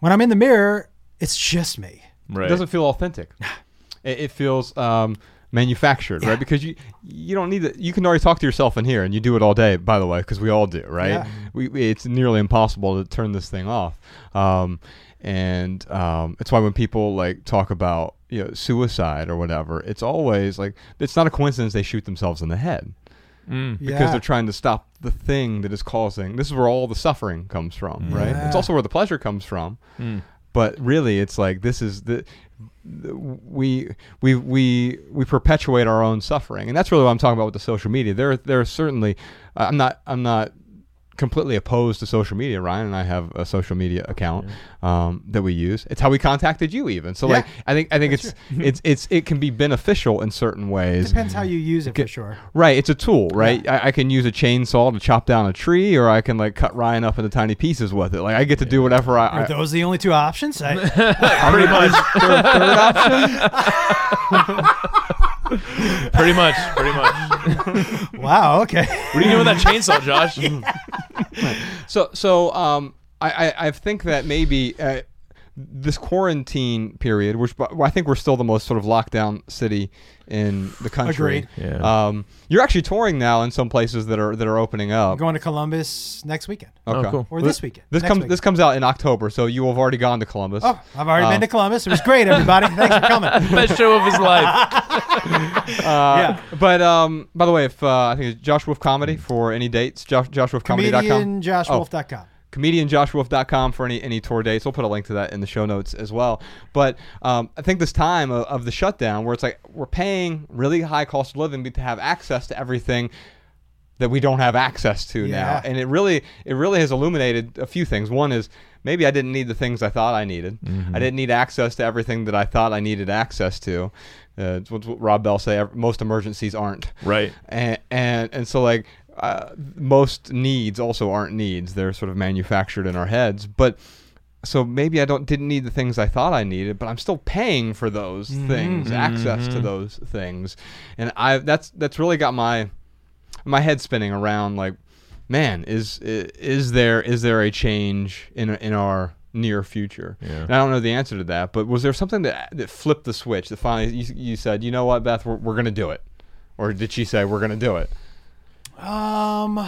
when I'm in the mirror, it's just me. Right. It doesn't feel authentic. it, it feels um, manufactured, Yeah. right? Because you you don't need to. You can already talk to yourself in here, and you do it all day, by the way, because we all do, right? Yeah. We, we it's nearly impossible to turn this thing off. Um, and um, it's why when people like talk about you know suicide or whatever, it's always like it's not a coincidence they shoot themselves in the head Mm. because Yeah. they're trying to stop the thing that is causing. This is where all the suffering comes from, right? Yeah. It's also where the pleasure comes from. Mm. But really, it's like this is the, the we we we we perpetuate our own suffering, and that's really what I'm talking about with the social media. There there are certainly uh, I'm not I'm not completely opposed to social media. Ryan and I have a social media account um, that we use. It's how we contacted you, even. So like, I think I think it's it's it's it can be beneficial in certain ways. It Depends how you use it for sure. Right, it's a tool, right? I, I can use a chainsaw to chop down a tree, or I can like cut Ryan up into tiny pieces with it. Like I get to do whatever I. Are I those the only two options? I, Pretty much. pretty much. Pretty much. wow. Okay. What are you doing with that chainsaw, Josh? so so um, I, I I think that maybe. Uh, this quarantine period, which I think we're still the most sort of lockdown city in the country. Agreed. Yeah. Um, you're actually touring now in some places that are that are opening up. I'm going to Columbus next weekend Okay. Oh, cool. or this weekend. This comes weekend. this comes out in October, so you have already gone to Columbus. Oh, I've already Um, been to Columbus. It was great, everybody. Thanks for coming. Best show of his life. Uh, But um, by the way, if uh, I think it's Josh Wolf Comedy for any dates, Josh, joshwolfcomedy.com. ComedianJoshWolf.com. ComedianJoshWolf.com for any any tour dates. We'll put a link to that in the show notes as well. But um, I think this time of, of the shutdown, where it's like we're paying really high cost of living to have access to everything that we don't have access to now, and it really it really has illuminated a few things. One is maybe I didn't need the things I thought I needed. I didn't need access to everything that I thought I needed access to. Uh, what Rob Bell say. Most emergencies aren't Right. and and and so like uh, most needs also aren't needs. They're sort of manufactured in our heads. But so maybe i don't didn't need the things i thought i needed but i'm still paying for those things access to those things. And i that's that's really got my my head spinning around like man is is there is there a change in in our near future? Yeah. and i don't know the answer to that but was there something that that flipped the switch that finally you, you said you know what beth we're, we're gonna do it. Or did she say we're gonna do it Um,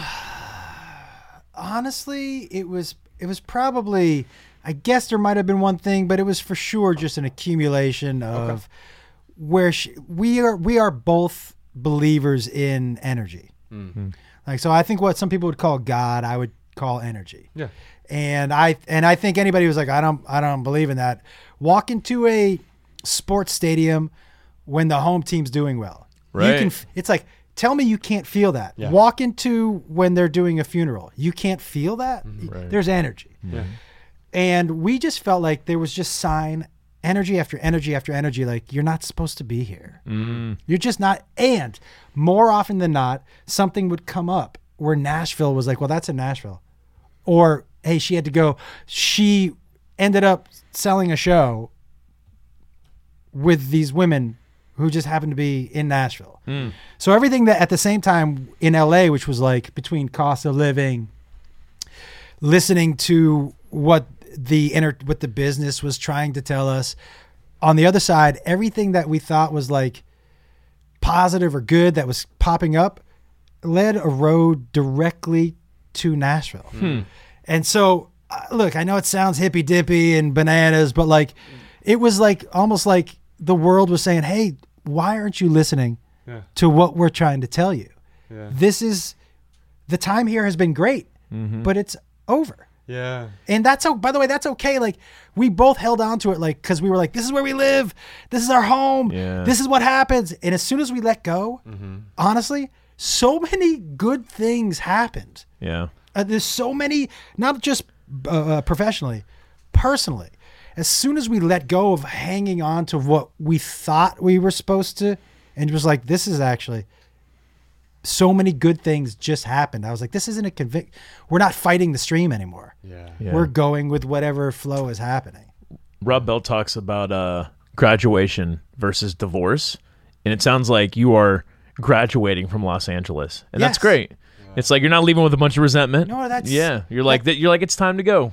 honestly, it was it was probably. I guess there might have been one thing, but it was for sure just an accumulation of where she, we are. We are both believers in energy. Like so, I think what some people would call God, I would call energy. Yeah. And I and I think anybody who's like, I don't I don't believe in that. Walk into a sports stadium when the home team's doing well. You Right. can. It's like tell me you can't feel that. Yeah. Walk into when they're doing a funeral. You can't feel that. Mm-hmm. Right. There's energy. Yeah. And we just felt like there was just sign energy after energy after energy like you're not supposed to be here. Mm. You're just not and more often than not something would come up where Nashville was like, "Well, that's in Nashville." Or, "Hey, she had to go. She ended up selling a show with these women who just happened to be in Nashville." Hmm. So everything that at the same time in LA, which was like between cost of living, listening to what the inner what the business was trying to tell us. On the other side, everything that we thought was like positive or good that was popping up led a road directly to Nashville. Hmm. Hmm. And so, uh, look, I know it sounds hippy dippy and bananas, but like, it was like almost like the world was saying, "Hey, why aren't you listening Yeah. to what we're trying to tell you? Yeah. This is the time here has been great, but it's over." Yeah. And that's oh, by the way, that's okay. Like we both held on to it, like because we were like, "This is where we live. This is our home. Yeah. This is what happens." And as soon as we let go, honestly, so many good things happened. Yeah. Uh, there's so many, not just uh, uh, professionally, personally. As soon as we let go of hanging on to what we thought we were supposed to, and it was like, this is actually so many good things just happened. I was like, this isn't a convict. We're not fighting the stream anymore. Yeah. Yeah. We're going with whatever flow is happening. Rob Bell talks about uh, graduation versus divorce, and it sounds like you are graduating from Los Angeles, and that's Yes. great. It's like you're not leaving with a bunch of resentment. No, that's- yeah. You're like that. You're like it's time to go.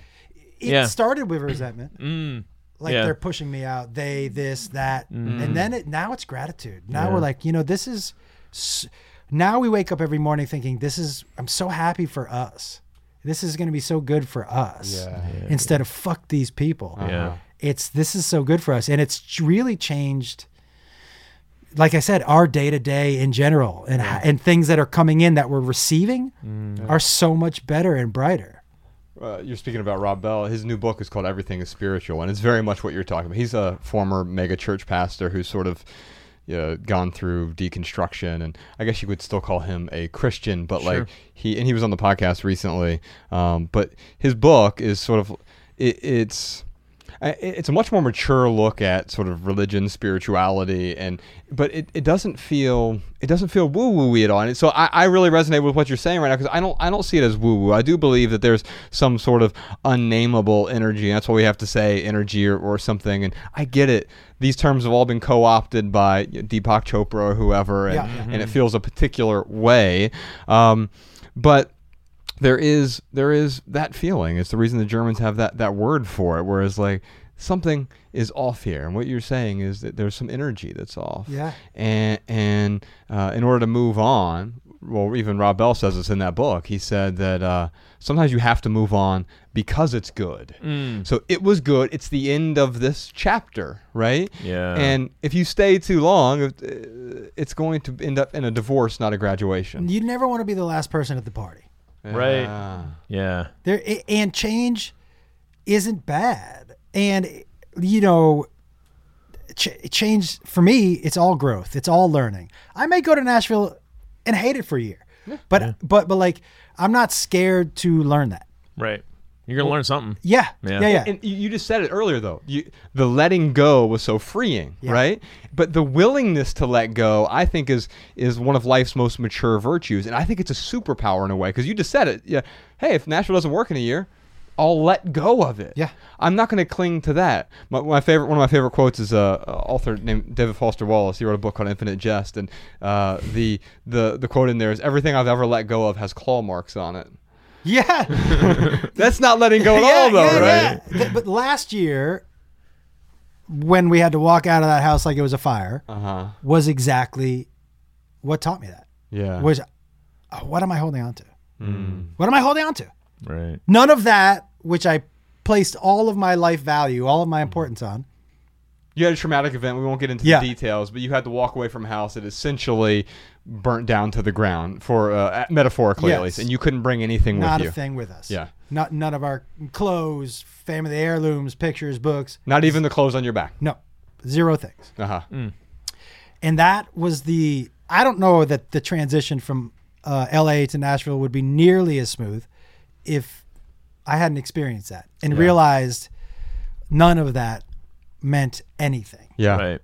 It Yeah. started with resentment. Mm. like Yeah. they're pushing me out they this that Mm-hmm. and then it now it's gratitude now we're like you know this is now we wake up every morning thinking this is i'm so happy for us this is going to be so good for us Yeah. instead of fuck these people Yeah. it's this is so good for us and it's really changed like i said our day to day in general and h- and things that are coming in that we're receiving Mm. are so much better and brighter Uh, you're speaking about Rob Bell. His new book is called Everything is Spiritual, and it's very much what you're talking about. He's a former mega church pastor who's sort of you know, gone through deconstruction, and I guess you would still call him a Christian, but Sure. like he and he was on the podcast recently. Um, but his book is sort of it, it's it's a much more mature look at sort of religion, spirituality, and but it, it doesn't feel it doesn't feel woo woo at all. And so I, I really resonate with what you're saying right now because I don't I don't see it as woo woo. I do believe that there's some sort of unnameable energy. That's why we have to say energy or, or something. And I get it. These terms have all been co-opted by Deepak Chopra or whoever, and, Yeah, yeah. and it feels a particular way. Um, but there is there is that feeling. It's the reason the Germans have that that word for it. Whereas like something is off here, and what you're saying is that there's some energy that's off. Yeah. And and uh, in order to move on, well, even Rob Bell says this in that book. He said that uh, sometimes you have to move on because it's good. Mm. So it was good. It's the end of this chapter, right? Yeah. And if you stay too long, uh, it's going to end up in a divorce, not a graduation. you never want to be the last person at the party Right. Yeah. Yeah. there and change isn't bad and you know ch- change for me it's all growth it's all learning i may go to nashville and hate it for a year but but but like i'm not scared to learn that Right. You're gonna learn something. yeah Yeah. yeah yeah, And you you just said it earlier, though. You, the letting go was so freeing, Yeah. right? But the willingness to let go, I think, is is one of life's most mature virtues, and I think it's a superpower in a way. Because you just said it. Yeah. Hey, if Nashville doesn't work in a year, I'll let go of it. Yeah. I'm not going to cling to that. My, my favorite, one of my favorite quotes is a, a author named David Foster Wallace. He wrote a book called Infinite Jest, and uh, the the the quote in there is, "Everything I've ever let go of has claw marks on it." Yeah. That's not letting go at Yeah, all, though, yeah, right? yeah. Th- but last year when we had to walk out of that house like it was a fire Uh huh. was exactly what taught me that Yeah. was uh, what am i holding on to Mm. what am i holding on to Right. None of that, which I placed all of my life value, all of my importance on. You had a traumatic event. We won't get into Yeah. the details, but you had to walk away from a house that essentially burnt down to the ground, for uh, metaphorically at least, and you couldn't bring anything Not with you. Not a thing with us. Yeah. Not none of our clothes, family heirlooms, pictures, books. Not even the clothes on your back. No, zero things. Uh huh. And that was the. I don't know that the transition from uh, L.A. to Nashville would be nearly as smooth if I hadn't experienced that and Yeah. realized none of that meant anything. Yeah. Right.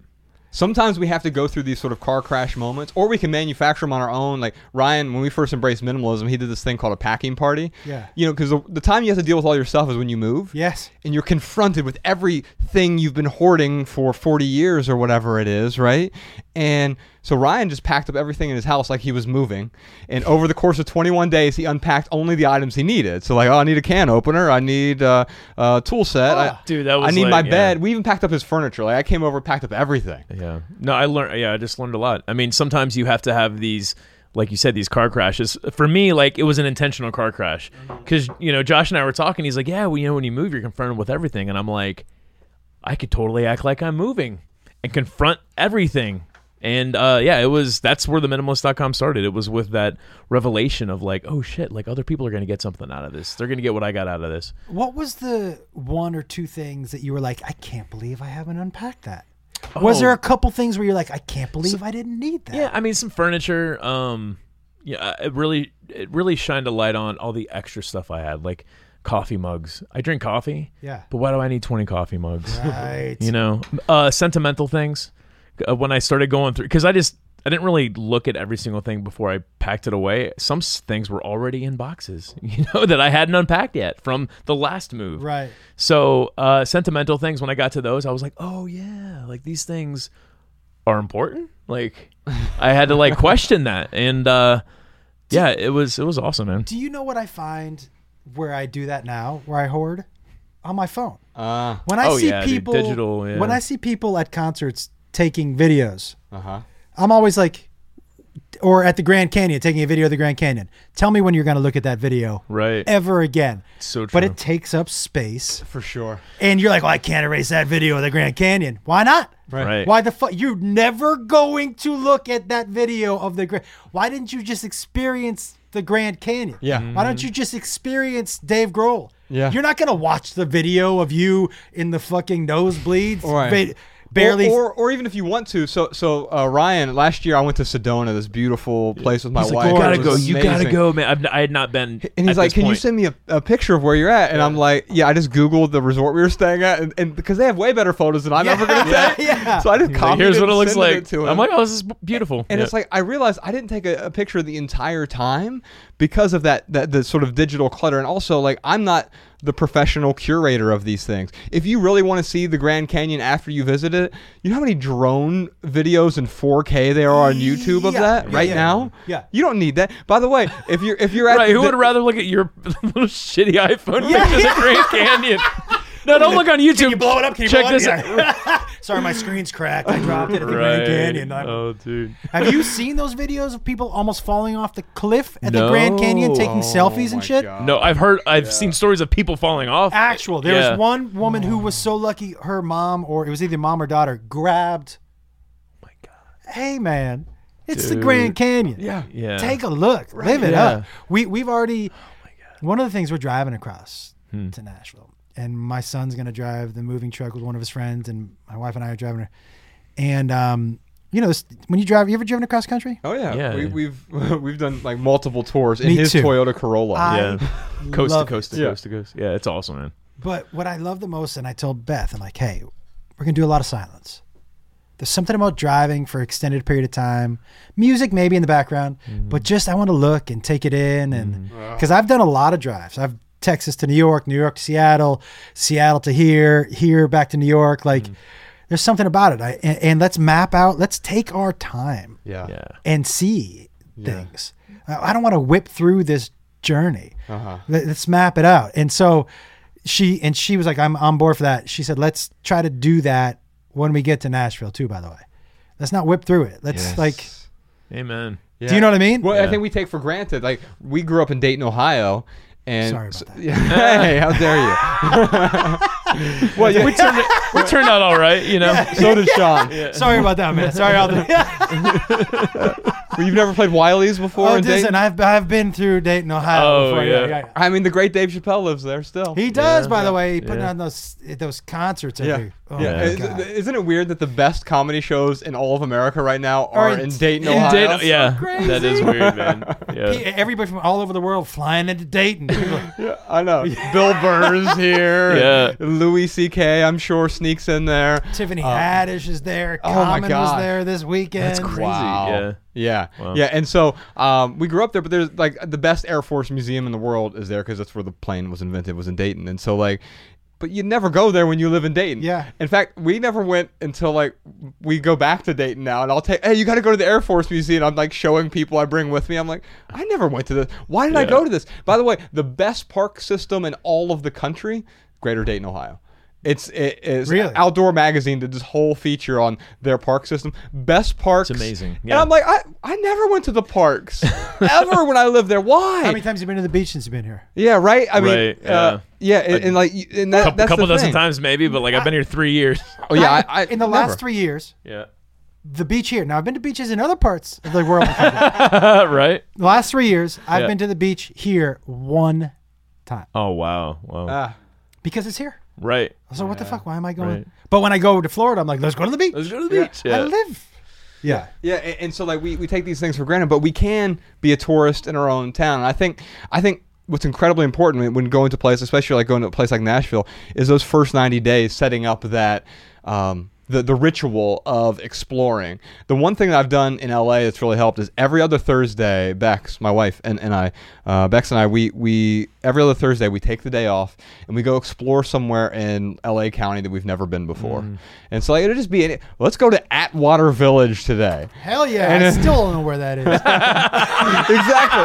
Sometimes we have to go through these sort of car crash moments, or we can manufacture them on our own. Like Ryan, when we first embraced minimalism, he did this thing called a packing party. Yeah. You know, because the, the time you have to deal with all your stuff is when you move. Yes. and you're confronted with everything you've been hoarding for 40 years or whatever it is, right? And so Ryan just packed up everything in his house like he was moving. And over the course of 21 days, he unpacked only the items he needed. So, like, oh, I need a can opener. I need uh, a tool set. I, Ah. Dude, that was I need like- my yeah. bed. We even packed up his furniture. Like, I came over, packed up everything. Yeah. No, I learned. Yeah, I just learned a lot. I mean, sometimes you have to have these, like you said, these car crashes. For me, like it was an intentional car crash because you know Josh and I were talking. He's like, "Yeah, well, you know, when you move, you're confronted with everything," and I'm like, "I could totally act like I'm moving and confront everything." And uh, yeah, it was that's where the minimalist.com started. It was with that revelation of like, oh shit, like other people are going to get something out of this. They're going to get what I got out of this. What was the one or two things that you were like, I can't believe I haven't unpacked that? Was Oh. there a couple things where you're like, I can't believe I didn't need that? Yeah, I mean some furniture. Um, yeah, it really it really shined a light on all the extra stuff I had, like coffee mugs. I drink coffee, Yeah. but why do I need twenty coffee mugs? Right. you know, uh, sentimental things. Uh, when I started going through, because I just I didn't really look at every single thing before I packed it away. Some things were already in boxes, you know, that I hadn't unpacked yet from the last move. Right. So uh, sentimental things. When I got to those, I was like, oh yeah, like these things are important. Like I had to like question that, and uh, yeah, it was it was awesome, man. Do you know what I find where I do that now, where I hoard? On my phone. Uh When I Oh, see yeah, dude, people digital, yeah. when I see people at concerts taking videos, huh. I'm always like or at the Grand Canyon taking a video of the Grand Canyon. Tell me when you're going to look at that video Right. ever again. So true. But it takes up space For sure. and you're like, "Well, I can't erase that video of the Grand Canyon." Why not? Right. Why the fuck? You're never going to look at that video of the Grand. Why didn't you just experience the Grand Canyon? Yeah. Why don't you just experience Dave Grohl? Yeah. You're not gonna watch the video of you in the fucking nosebleeds, Right. Ba- barely. or, or, or even if you want to. So, so uh, Ryan, last year I went to Sedona, this beautiful place with my He's like, wife. you gotta go. You gotta go, man. I've, I had not been. And he's at like, this "Can you send me a, a picture of where you're at?" And I'm like, "Yeah, I just googled the resort we were staying at, and, and because they have way better photos than I'm ever gonna Yeah, take." yeah. So I just Like, copied here's it what it and looks sent like. It to him. I'm like, oh, this is beautiful. And Yeah. it's like I realized I didn't take a, a picture the entire time because of that that the sort of digital clutter, and also like I'm not the professional curator of these things. If you really want to see the Grand Canyon after you visit it, you know how many drone videos in 4K there are on YouTube of that yeah, right yeah. now. Yeah. you don't need that. By the way, if you're if you're at right. Who the- would rather look at your little shitty iPhone Yeah, pictures yeah. of Grand Canyon? No, don't look on YouTube. Can you blow it up? Can you Check blow it this up? out. Yeah. Sorry, my screen's cracked. I dropped it at the Grand Canyon. I'm- Oh, dude. Have you seen those videos of people almost falling off the cliff at the Grand Canyon No. taking Oh selfies and shit? God. No, I've heard. I've seen stories of people falling off. Actual. There Yeah. was one woman who was so lucky her mom, or it was either mom or daughter, grabbed. Oh my God. Hey man, it's the Grand Canyon. Yeah. Yeah. Take a look. Live it Yeah. up. We we've already. One of the things we're driving across Hmm. to Nashville, and my son's gonna drive the moving truck with one of his friends, and my wife and I are driving her. And um, you know, this, when you drive, you ever driven across country? Oh yeah, Yeah. We, we've we've done like multiple tours in Me his too. Toyota Corolla. I yeah. Coast to love coast to. Yeah. coast to coast. Yeah, it's awesome, man. But what I love the most, and I told Beth, I'm like, hey, we're gonna do a lot of silence. There's something about driving for extended period of time, music maybe in the background, Mm-hmm. but just I want to look and take it in, and because I've done a lot of drives. I've Texas to New York, New York to Seattle, Seattle to here, here back to New York. Like, Mm-hmm. there's something about it. I, and, and let's map out. Let's take our time yeah. Yeah. and see things. I I don't want to whip through this journey. Uh-huh. Let- Let's map it out. And so she and she was like, I'm on board for that. She said, let's try to do that when we get to Nashville too. By the way, let's not whip through it. Let's Yes. like, Amen. do you know what I mean? Well, I think we take for granted. Like we grew up in Dayton, Ohio, and Sorry about s- that. Yeah, hey, how dare you? well, yeah, We turned, it, we turned out all right, you know. so did Shawn. Sorry about that, man. Sorry out there. Well, you've never played Wileys before oh, in Dayton? listen, I've I've been through Dayton, Ohio. Oh, before. yeah. I mean, the great Dave Chappelle lives there still. He does, Yeah. by the way. He putting Yeah. on those those concerts yeah, every. Oh yeah. Is- God. Isn't it weird that the best comedy shows in all of America right now Are are in- in Dayton, in Ohio? Dayton- so yeah, crazy. that is weird, man. Yeah. He- Everybody from all over the world flying into Dayton. Yeah, I know. Bill Burr's here. Yeah. Louis C.K. I'm sure sneaks in there. Tiffany um, Haddish is there. oh my Common was there this weekend. That's crazy. Wow. Yeah. Yeah. Wow. Yeah. And so um, we grew up there, but there's like the best Air Force museum in the world is there because that's where the plane was invented, was in Dayton. And so, like, but you never go there when you live in Dayton. Yeah. In fact, we never went until like we go back to Dayton now, and I'll take, hey, you got to go to the Air Force Museum. I'm like showing people I bring with me. I'm like, I never went to this. Why did I go to this? By the way, the best park system in all of the country, Greater Dayton, Ohio. It's it is Really? Outdoor Magazine did this whole feature on their park system, best parks. amazing. And Yeah. I'm like, I, I never went to the parks ever when I lived there. Why? How many times have you been to the beach since you've been here? yeah, right. I mean, Right, uh, yeah, and, and like, and that, couple, that's couple the dozen thing. times maybe, but like I've been here three years. Oh yeah, I, I in the never. last three years, yeah. the beach here. Now I've been to beaches in other parts of the world. right. the last three years, I've Yeah. been to the beach here one time Oh wow. Wow. Ah, because it's here. Right. So what the fuck? Why am I going? Right. But when I go to Florida, I'm like, let's go to the beach. Let's go to the beach. I Yeah. live Yeah. Yeah, and, and so like we, we take these things for granted, but we can be a tourist in our own town. And I think I think what's incredibly important when- when going to a place, especially like going to a place like Nashville, is those first ninety days setting up that um, the the ritual of exploring. The one thing that I've done in LA that's really helped is every other Thursday, Bex, my wife, and, and I, uh, Bex and I, we we every other Thursday we take the day off and we go explore somewhere in LA County that we've never been before. And so like, it'll just be any, let's go to Atwater Village today. Hell yeah. And I it- still don't know where that is. exactly.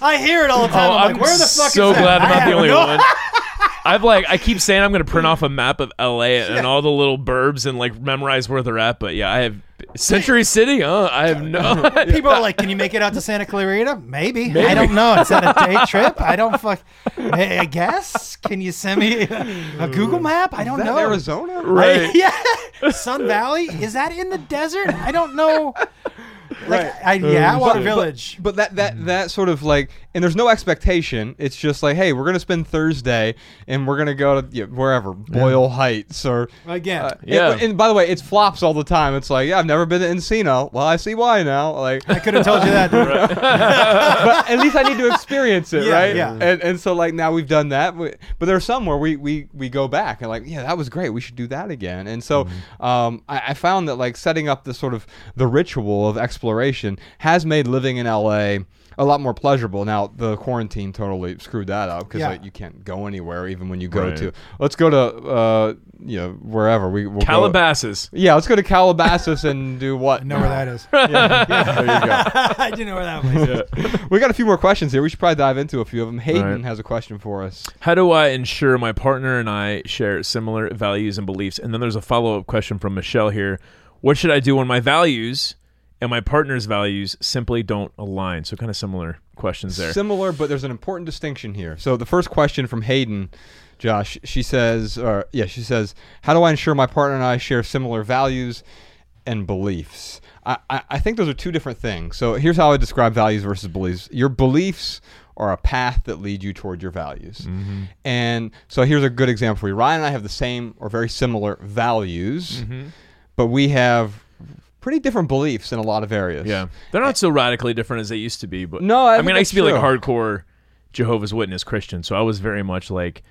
I hear it all the time. Oh, I'm, I'm like, where the fuck so is that? glad I'm not the only no- one. I've like I keep saying I'm gonna print off a map of LA and all the little burbs and like memorize where they're at, but yeah, I have Century City. Uh, I have no. People are like, "Can you make it out to Santa Clarita?" Maybe. I don't know. Is that a day trip? I don't fuck. I I guess. Can you send me a, a Google map? I don't Is that know. Arizona? Right. yeah. Sun Valley is that in the desert? I don't know. Like, Right. I, yeah, Atwater But- Village. But that that that sort of like, and there's no expectation. It's just like, hey, we're gonna spend Thursday, and we're gonna go to you know, wherever Boyle Heights or Again. Uh, Yeah. And, and by the way, it's flops all the time. It's like, yeah, I've never been to Encino. Well, I see why now. Like, I could have told you that. but at least I need to experience it, Yeah, right? yeah. And and so like now we've done that, We- but there are some where we we we go back and like, yeah, that was great. We should do that again. And so Mm-hmm. um, I, I found that like setting up the sort of the ritual of exploration has made living in LA. A lot more pleasurable. Now the quarantine totally screwed that up because Yeah. like, you can't go anywhere even when you go Right. to. Let's go to uh, you know wherever we we'll go- Calabasas. yeah, let's go to Calabasas and do what? I know where that is. There you go. I do know where that was. We got a few more questions here. We should probably dive into a few of them. Hayden Right. has a question for us. How do I ensure my partner and I share similar values and beliefs? And then there's a follow up question from Michelle here. What should I do when my values and my partner's values simply don't align? So kind of similar questions there. Similar, but there's an important distinction here. So the first question from Hayden, Josh, she says, or yeah, she says, how do I ensure my partner and I share similar values and beliefs? I, I, I think those are two different things. So here's how I describe values versus beliefs. Your beliefs are a path that lead you toward your values. Mm-hmm. And so here's a good example for you. Ryan and I have the same or very similar values, Mm-hmm. but we have pretty different beliefs in a lot of areas. yeah. They're not so radically different as they used to be. But No, I I, mean, I used to be that's like true. hardcore Jehovah's Witness Christian. So I was very much like,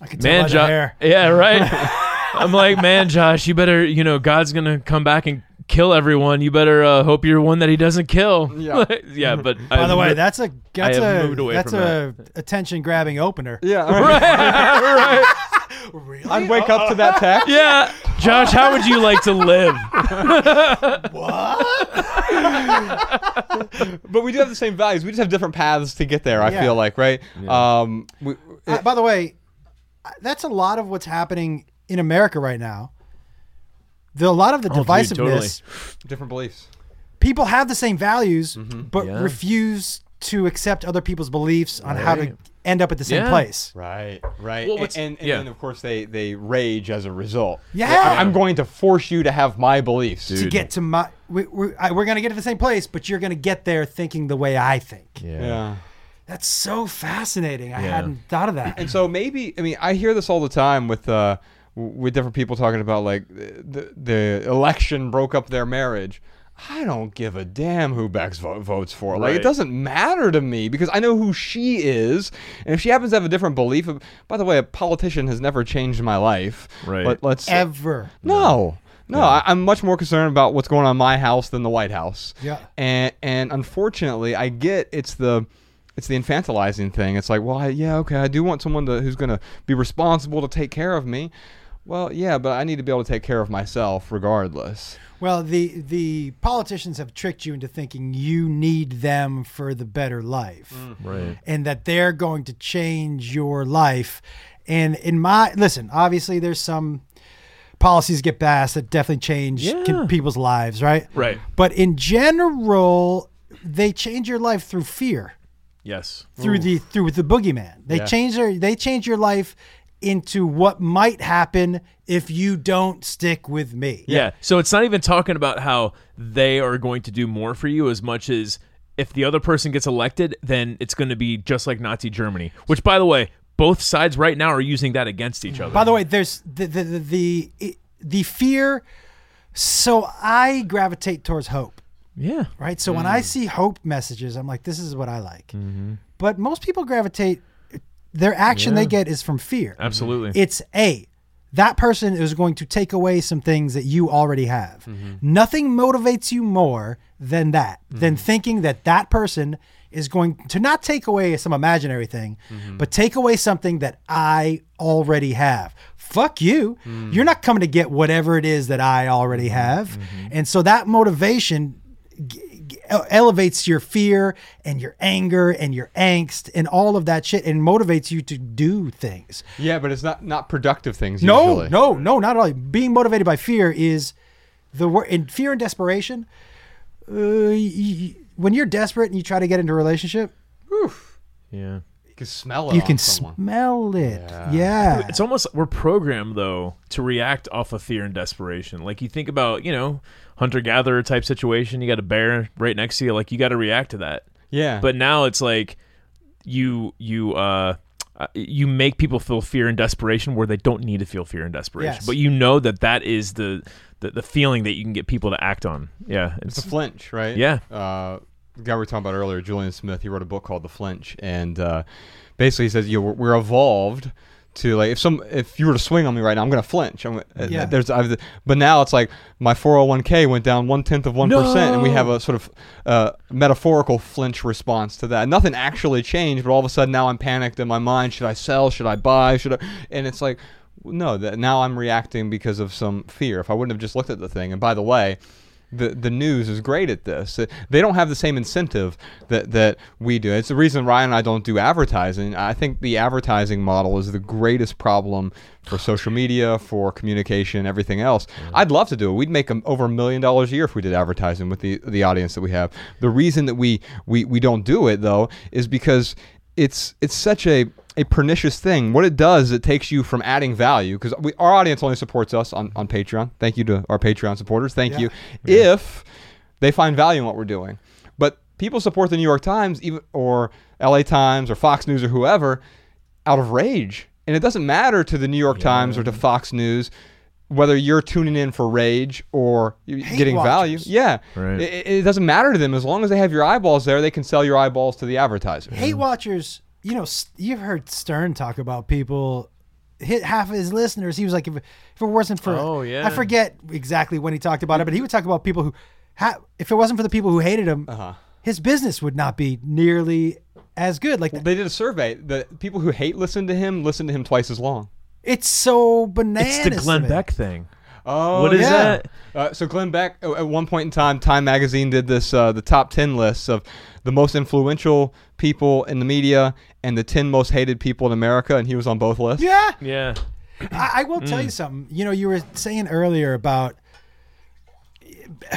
I can tell man, Josh. Yeah, right. I'm like, man, Josh, you better, you know, God's gonna come back and kill everyone. You better uh, hope you're one that He doesn't kill. Yeah. yeah. But By the I- way, that's a that's a that's from a attention grabbing opener. Yeah. right. Really? I'd wake up to that text. yeah, Josh, how would you like to live? What? but we do have the same values. We just have different paths to get there. I Yeah. feel like, right? Um, we, Uh, by the way, uh, that's a lot of what's happening in America right now. The, a lot of the Oh, dude, divisiveness. different beliefs. People have the same values, but Yeah. refuse to accept other people's beliefs on how to Right. End up at the same Yeah. place. Right. Right. Well, and, and, and yeah. then of course they they rage as a result. Yeah. I- I'm going to force you to have my beliefs. To get to my, we, we're, we're going to get to the same place, but you're going to get there thinking the way I think. Yeah. That's so fascinating. I Yeah. hadn't thought of that. And so maybe I mean I hear this all the time with uh with different people talking about like the the election broke up their marriage. I don't give a damn who Bex vo- votes for. Like it doesn't matter to me because I know who she is, and if she happens to have a different belief. Of, by the way, a politician has never changed my life. Right. But let's Ever. no. No, I, I'm much more concerned about what's going on in my house than the White House. Yeah. And and unfortunately, I get it's the it's the infantilizing thing. It's like, well, I, yeah, okay, I do want someone to, who's going to be responsible to take care of me. Well, yeah, but I need to be able to take care of myself regardless. Well, the the politicians have tricked you into thinking you need them for the better life, mm. Right. and that they're going to change your life. And in my listen, obviously, there's some policies get passed that definitely change Yeah. can- people's lives, right? Right. But in general, they change your life through fear, Yes. through the through the boogeyman. They Yeah. change their they change your life into what might happen if you don't stick with me. Yeah. So it's not even talking about how they are going to do more for you as much as if the other person gets elected, then it's going to be just like Nazi Germany. Which, by the way, both sides right now are using that against each other. By the way, there's the the the the, the fear So I gravitate towards hope, Yeah. right? So when I mm. see hope messages, I'm like, this is what I like. Mm-hmm. But most people gravitate, their action they get is from fear. Mm-hmm. Absolutely. It's A, that person is going to take away some things that you already have. Mm-hmm. Nothing motivates you more than that, than mm-hmm. thinking that that person is going to not take away some imaginary thing, but take away something that I already have. Fuck you. Mm. You're not coming to get whatever it is that I already have. And so that motivation elevates your fear and your anger and your angst and all of that shit and motivates you to do things. Yeah, but it's not not productive things. No, usually. no, no, not at all. Being motivated by fear is the word in fear and desperation. Uh, y- y- when you're desperate and you try to get into a relationship, yeah. You can smell it. you can someone. smell it. Yeah. It's almost we're programmed though to react off of fear and desperation. Like you think about, you know, hunter gatherer type situation, you got a bear right next to you, like you got to react to that. yeah, But now it's like you you uh uh, you make people feel fear and desperation where they don't need to feel fear and desperation. Yes. But you know that that is the, the the feeling that you can get people to act on. Yeah, it's it's a flinch, right? Yeah. Uh, the guy we were talking about earlier, Julien Smith, he wrote a book called The Flinch, and uh, basically he says, you know, we're, we're evolved to like if some if you were to swing on me right now, I'm gonna flinch. I'm, Yeah. uh, There's I've, but now it's like my 401k went down one tenth of one percent, and we have a sort of uh, metaphorical flinch response to that. Nothing actually changed, but all of a sudden now I'm panicked in my mind. Should I sell? Should I buy? Should I? And it's like no, that now I'm reacting because of some fear. If I wouldn't have just looked at the thing, and by the way, the the news is great at this. Uh, They don't have the same incentive that that we do. It's the reason Ryan and I don't do advertising. I think the advertising model is the greatest problem for social media, for communication, everything else. I'd love to do it. We'd make over a million dollars a year if we did advertising with the the audience that we have. The reason that we we we don't do it though is because it's it's such a a pernicious thing. What it does, it takes you from adding value because our audience only supports us on, on Patreon. Thank you to our Patreon supporters. Thank Yeah. you. If they find value in what we're doing, but people support the New York Times, even or L.A. Times or Fox News or whoever, out of rage, and it doesn't matter to the New York Times or to Fox News whether you're tuning in for rage or Hate getting value. Yeah, Right. it, it doesn't matter to them as long as they have your eyeballs there. They can sell your eyeballs to the advertiser. Hate watchers, you know, you've heard Stern talk about people. Hit half of his listeners. He was like, if, if it wasn't for, Oh, yeah. I forget exactly when he talked about it, but he would talk about people who, ha, if it wasn't for the people who hated him, Uh-huh. his business would not be nearly as good. Like They did a survey. The people who hate listen to him listen to him twice as long. It's so bananas. it's the Glenn to. Beck thing. Oh, What is yeah. that? Uh, so Glenn Beck, at one point in time, Time Magazine did this uh, the top ten lists of the most influential people in the media and the ten most hated people in America, and he was on both lists. Yeah, Yeah. I, I will Mm. tell you something. You know, you were saying earlier about.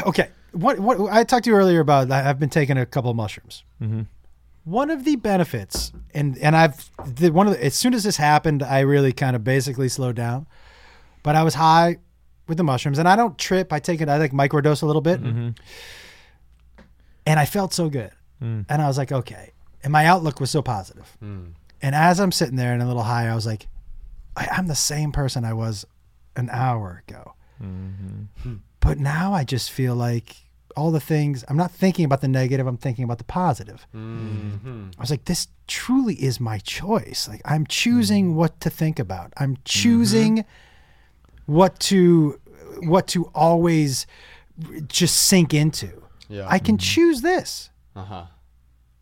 Okay, what what I talked to you earlier about. I- I've been taking a couple of mushrooms. Mm-hmm. One of the benefits, and and I've the, one of the, as soon as this happened, I really kind of basically slowed down. But I was high with the mushrooms, and I don't trip. I take it. I like microdose a little bit, Mm-hmm. and I felt so good. Mm. And I was like, okay. And my outlook was so positive. And as I'm sitting there and a little high, I was like, I, I'm the same person I was an hour ago. But now I just feel like all the things, I'm not thinking about the negative, I'm thinking about the positive. Mm-hmm. I was like, this truly is my choice. Like, I'm choosing mm. what to think about, I'm mm-hmm. choosing what to what to always just sink into. Yeah. I can mm-hmm. choose this. Uh huh.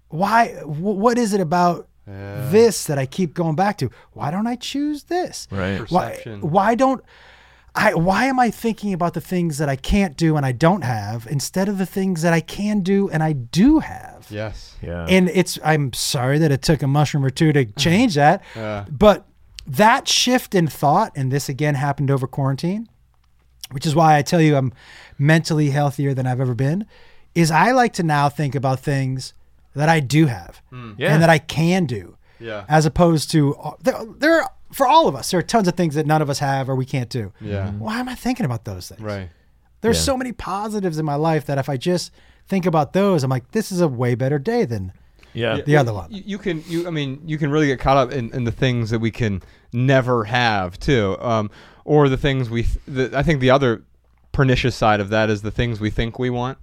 Why? wh- what is it about this that I keep going back to? Why don't I choose this? Right. Why? Perception. Why don't I? Why am I thinking about the things that I can't do and I don't have instead of the things that I can do and I do have? Yes. Yeah. And it's. I'm sorry that it took a mushroom or two to change that, Yeah. but that shift in thought, and this again happened over quarantine, which is why I tell you I'm mentally healthier than I've ever been, is I like to now think about things that I do have hmm. Yeah. and that I can do, Yeah. as opposed to uh, there, there are, for all of us, there are tons of things that none of us have or we can't do. Yeah. Why am I thinking about those things? Right. There's Yeah. so many positives in my life that if I just think about those, I'm like, this is a way better day than yeah. the other one. You, you can you I mean you can really get caught up in, in the things that we can never have too, um, or the things we th- the, I think the other pernicious side of that is the things we think we want.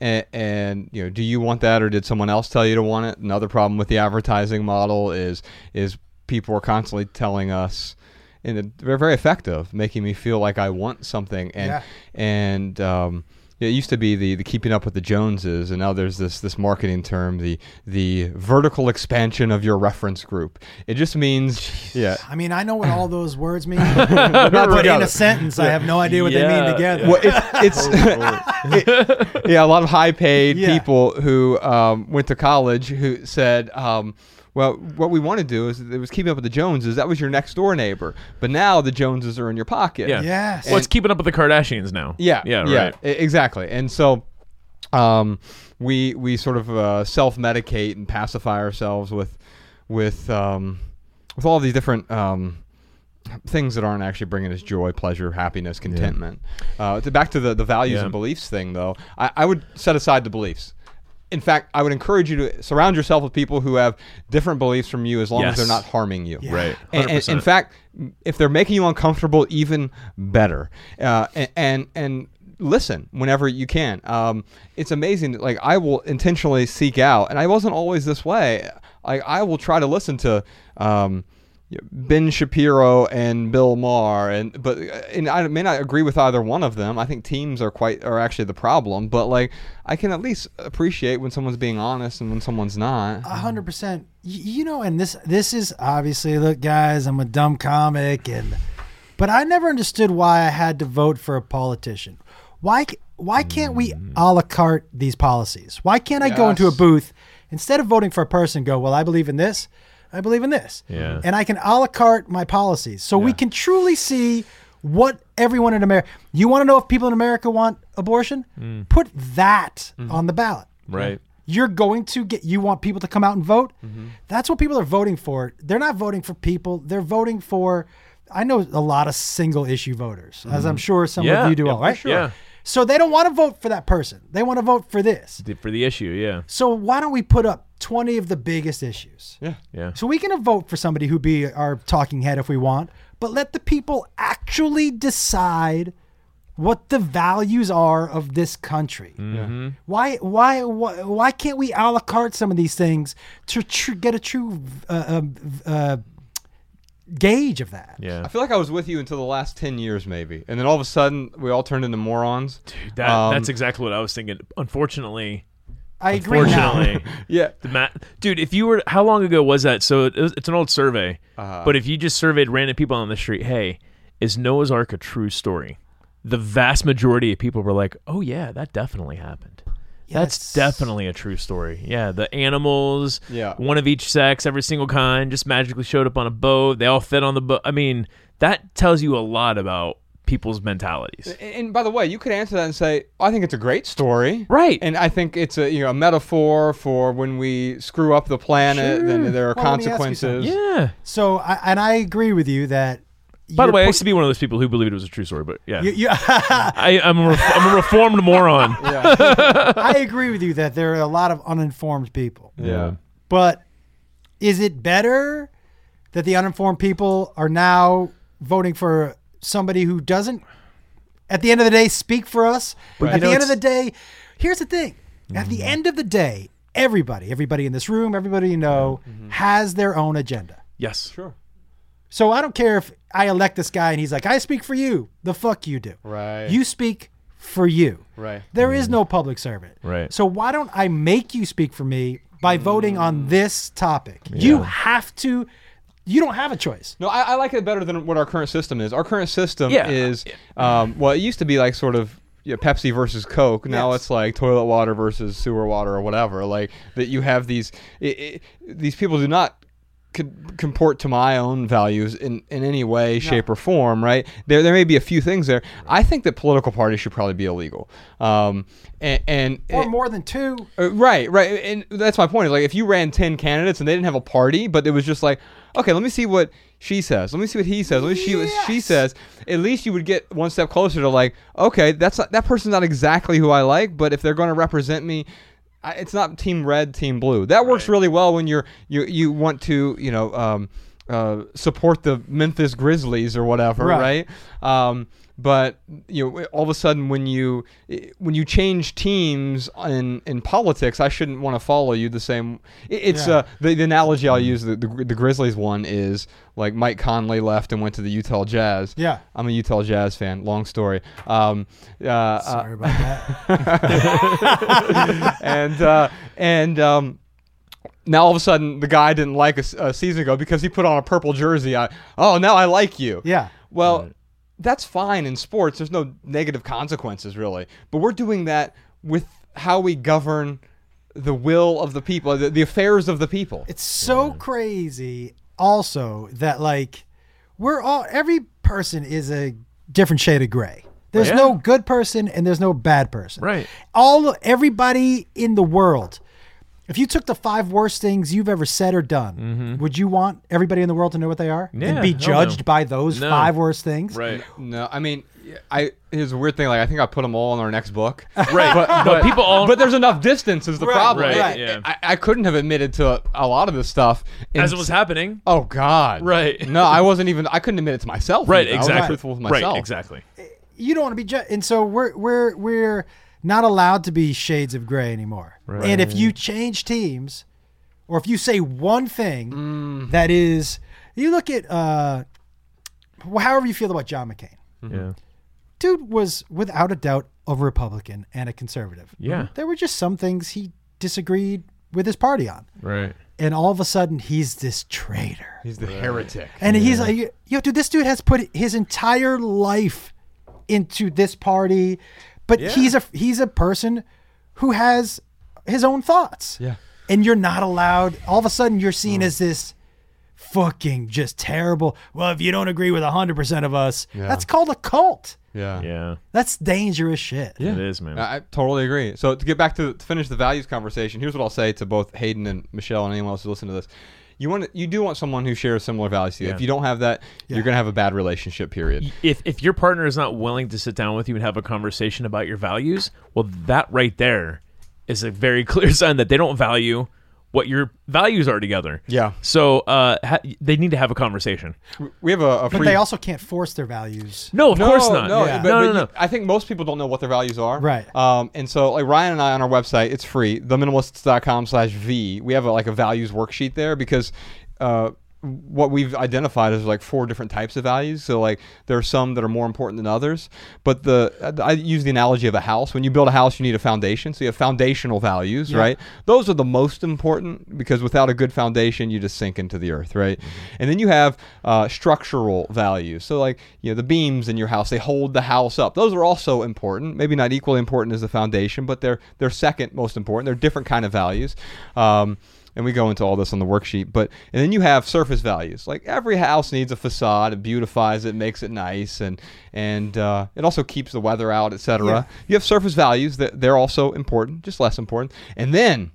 And, and you know, do you want that, or did someone else tell you to want it? Another problem with the advertising model is is people are constantly telling us, and they're very effective, making me feel like I want something, and Yeah. and um, it used to be the, the keeping up with the Joneses, and now there's this this marketing term, the the vertical expansion of your reference group. It just means, yeah, I mean, I know what all those words mean, but in a sentence, I have no idea what they mean together. well, it's, it's it- yeah, a lot of high paid Yeah. people who um, went to college who said, um, well, what we want to do is it was keeping up with the Joneses. That was your next door neighbor, but now the Joneses are in your pocket. Yeah. Yes. Well, it's keeping up with the Kardashians now. Yeah, Yeah. yeah, Right. exactly. And so, um, we we sort of uh, self medicate and pacify ourselves with with um, with all these different. Um, things that aren't actually bringing us joy, pleasure, happiness, contentment. Uh, to, back to the, the values Yeah. and beliefs thing, though, I, I would set aside the beliefs. In fact, I would encourage you to surround yourself with people who have different beliefs from you as long Yes. as they're not harming you. Right. And, and in fact, if they're making you uncomfortable, even better. Uh, and, and and listen whenever you can. Um, it's amazing. Like I will intentionally seek out, and I wasn't always this way. Like I will try to listen to. Um, Ben Shapiro and Bill Maher, and but uh, and I may not agree with either one of them. I think teams are quite are actually the problem. But like, I can at least appreciate when someone's being honest and when someone's not. A hundred percent. You know, and this this is obviously look, guys. I'm a dumb comic, and but I never understood why I had to vote for a politician. Why why can't we mm. a la carte these policies? Why can't I go into a booth instead of voting for a person? Go well. I believe in this. I believe in this. Yeah. And I can a la carte my policies, so we can truly see what everyone in America. You want to know if people in America want abortion? Put that on the ballot. Right. You're going to get, you want people to come out and vote. Mm-hmm. That's what people are voting for. They're not voting for people, they're voting for, I know a lot of single issue voters, as I'm sure some Mm-hmm. Yeah, of you do, yeah, all right? sure. Yeah. So they don't want to vote for that person, they want to vote for this. For the issue. Yeah. So why don't we put up 20 of the biggest issues? Yeah. Yeah. So we can vote for somebody who be our talking head if we want, but let the people actually decide what the values are of this country. Mm-hmm. Why, why, why, why can't we a la carte some of these things to tr- get a true uh, uh, uh, gauge of that? Yeah. I feel like I was with you until the last ten years, maybe, and then all of a sudden we all turned into morons. That, Um, that's exactly what I was thinking. Unfortunately, I agree. Now. Fortunately, Yeah. the ma- dude, if you were, how long ago was that? So it was, it's an old survey, Uh-huh. but if you just surveyed random people on the street, hey, is Noah's Ark a true story? The vast majority of people were like, oh yeah, that definitely happened. That's Yes. definitely a true story. Yeah, the animals, Yeah. one of each sex, every single kind, just magically showed up on a boat. They all fit on the boat. I mean, that tells you a lot about people's mentalities. And, and by the way, you could answer that and say, "I think it's a great story." Right. And I think it's a you know a metaphor for when we screw up the planet, then there are Well, let me ask you something. consequences. yeah. So, I, and I agree with you that. By the you're way, I used to be one of those people who believed it was a true story, but yeah. you, you, I, I'm, a ref- I'm a reformed moron. I agree with you that there are a lot of uninformed people. Yeah. But is it better that the uninformed people are now voting for somebody who doesn't, at the end of the day, speak for us? But at you the end of the day, here's the thing. At the mm-hmm. end of the day, everybody, everybody in this room, everybody you know, mm-hmm. has their own agenda. Yes. Sure. So I don't care if I elect this guy and he's like, I speak for you. The fuck you do. Right. You speak for you. Right. There is mm-hmm. no public servant. Right. So why don't I make you speak for me by voting on mm. this topic? You have to. You don't have a choice. No, I, I like it better than what our current system is. Our current system Yeah. is, um, well, it used to be like sort of you know, Pepsi versus Coke. Now Yes. it's like toilet water versus sewer water or whatever. Like that, you have these i i these people do not con- comport to my own values in, in any way, shape, or form. Right? There there may be a few things there. I think that political parties should probably be illegal. Um, and, and Or more than two. uh, right, right, and that's my point. Is like if you ran ten candidates and they didn't have a party, but it was just like, okay, let me see what she says, let me see what he says, let me see what she says. At least you would get one step closer to like, okay, that's not, that person's not exactly who I like, but if they're going to represent me. It's not team red, team blue. That works really well when you're you you want to you know um, uh, support the Memphis Grizzlies or whatever, Right. right? Um, but you know, all of a sudden, when you when you change teams in in politics, I shouldn't want to follow you the same. It's Yeah. uh, the, the analogy I'll use. The, the the Grizzlies one is like Mike Conley left and went to the Utah Jazz. Yeah. I'm a Utah Jazz fan. Long story. Um, uh, uh, Sorry about that. and uh, and um, now all of a sudden the guy didn't like us a season ago because he put on a purple jersey. I, oh, now I like you. Yeah. Well, that's fine in sports. There's no negative consequences really, but we're doing that with how we govern the will of the people, the, the affairs of the people. It's so crazy also that like we're all every person is a different shade of gray. There's Yeah. no good person and there's no bad person. Right. All everybody in the world. If you took the five worst things you've ever said or done, would you want everybody in the world to know what they are Mm-hmm. Yeah, and be hell no. judged by those No. five worst things? Right. No, I mean, I here's a weird thing. Like I think I put them all in our next book. Right. but, No, but people all- But there's enough distance is the Right, problem. right, I- yeah. I, I couldn't have admitted to a, lot of this stuff in- As it was happening. Oh God. Right. No, I wasn't even. I couldn't admit it to myself. Right. even. I was Exactly. truthful with myself. Right. Exactly. you don't want to be judged, and so we're we're we're not allowed to be shades of gray anymore. Right. And if you change teams, or if you say one thing Mm. that is, you look at uh, wh- however you feel about John McCain. Yeah. Dude was without a doubt a Republican and a conservative. Yeah. There were just some things he disagreed with his party on, Right. and all of a sudden he's this traitor. He's the heretic. And he's like, yo, dude, this dude has put his entire life into this party, but he's a he's a person who has his own thoughts. Yeah. And you're not allowed. All of a sudden, you're seen mm. as this fucking just terrible. Well, if you don't agree with hundred percent of us, Yeah. that's called a cult. Yeah. Yeah. That's dangerous shit. Yeah. It is, man. I I totally agree. So to get back to, to finish the values conversation, here's what I'll say to both Hayden and Michelle and anyone else who listen to this. You want you do want someone who shares similar values to you. Yeah. If you don't have that, Yeah. you're gonna have a bad relationship. Period. if if your partner is not willing to sit down with you and have a conversation about your values, well, that right there is a very clear sign that they don't value what your values are together. Yeah. So uh, ha- they need to have a conversation. We have a, a But they also can't force their values. No, of no, course not. No, Yeah. but, no, but no, you- I think most people don't know what their values are. Right. Um, and so like Ryan and I on our website, it's free, theminimalists.com slash V. We have a, like a values worksheet there because uh, what we've identified is like four different types of values. So like there are some that are more important than others. But the I use the analogy of a house. When you build a house, you need a foundation. So you have foundational values, Yeah. right? Those are the most important because without a good foundation, you just sink into the earth, right? And then you have uh, structural values. So like you know the beams in your house, they hold the house up. Those are also important. Maybe not equally important as the foundation, but they're they're second most important. They're different kind of values. Um, and we go into all this on the worksheet. But and then you have surface values. Like every house needs a facade. It beautifies it, makes it nice, and and uh, it also keeps the weather out, etc. Yeah. You have surface values that they're also important, just less important. And then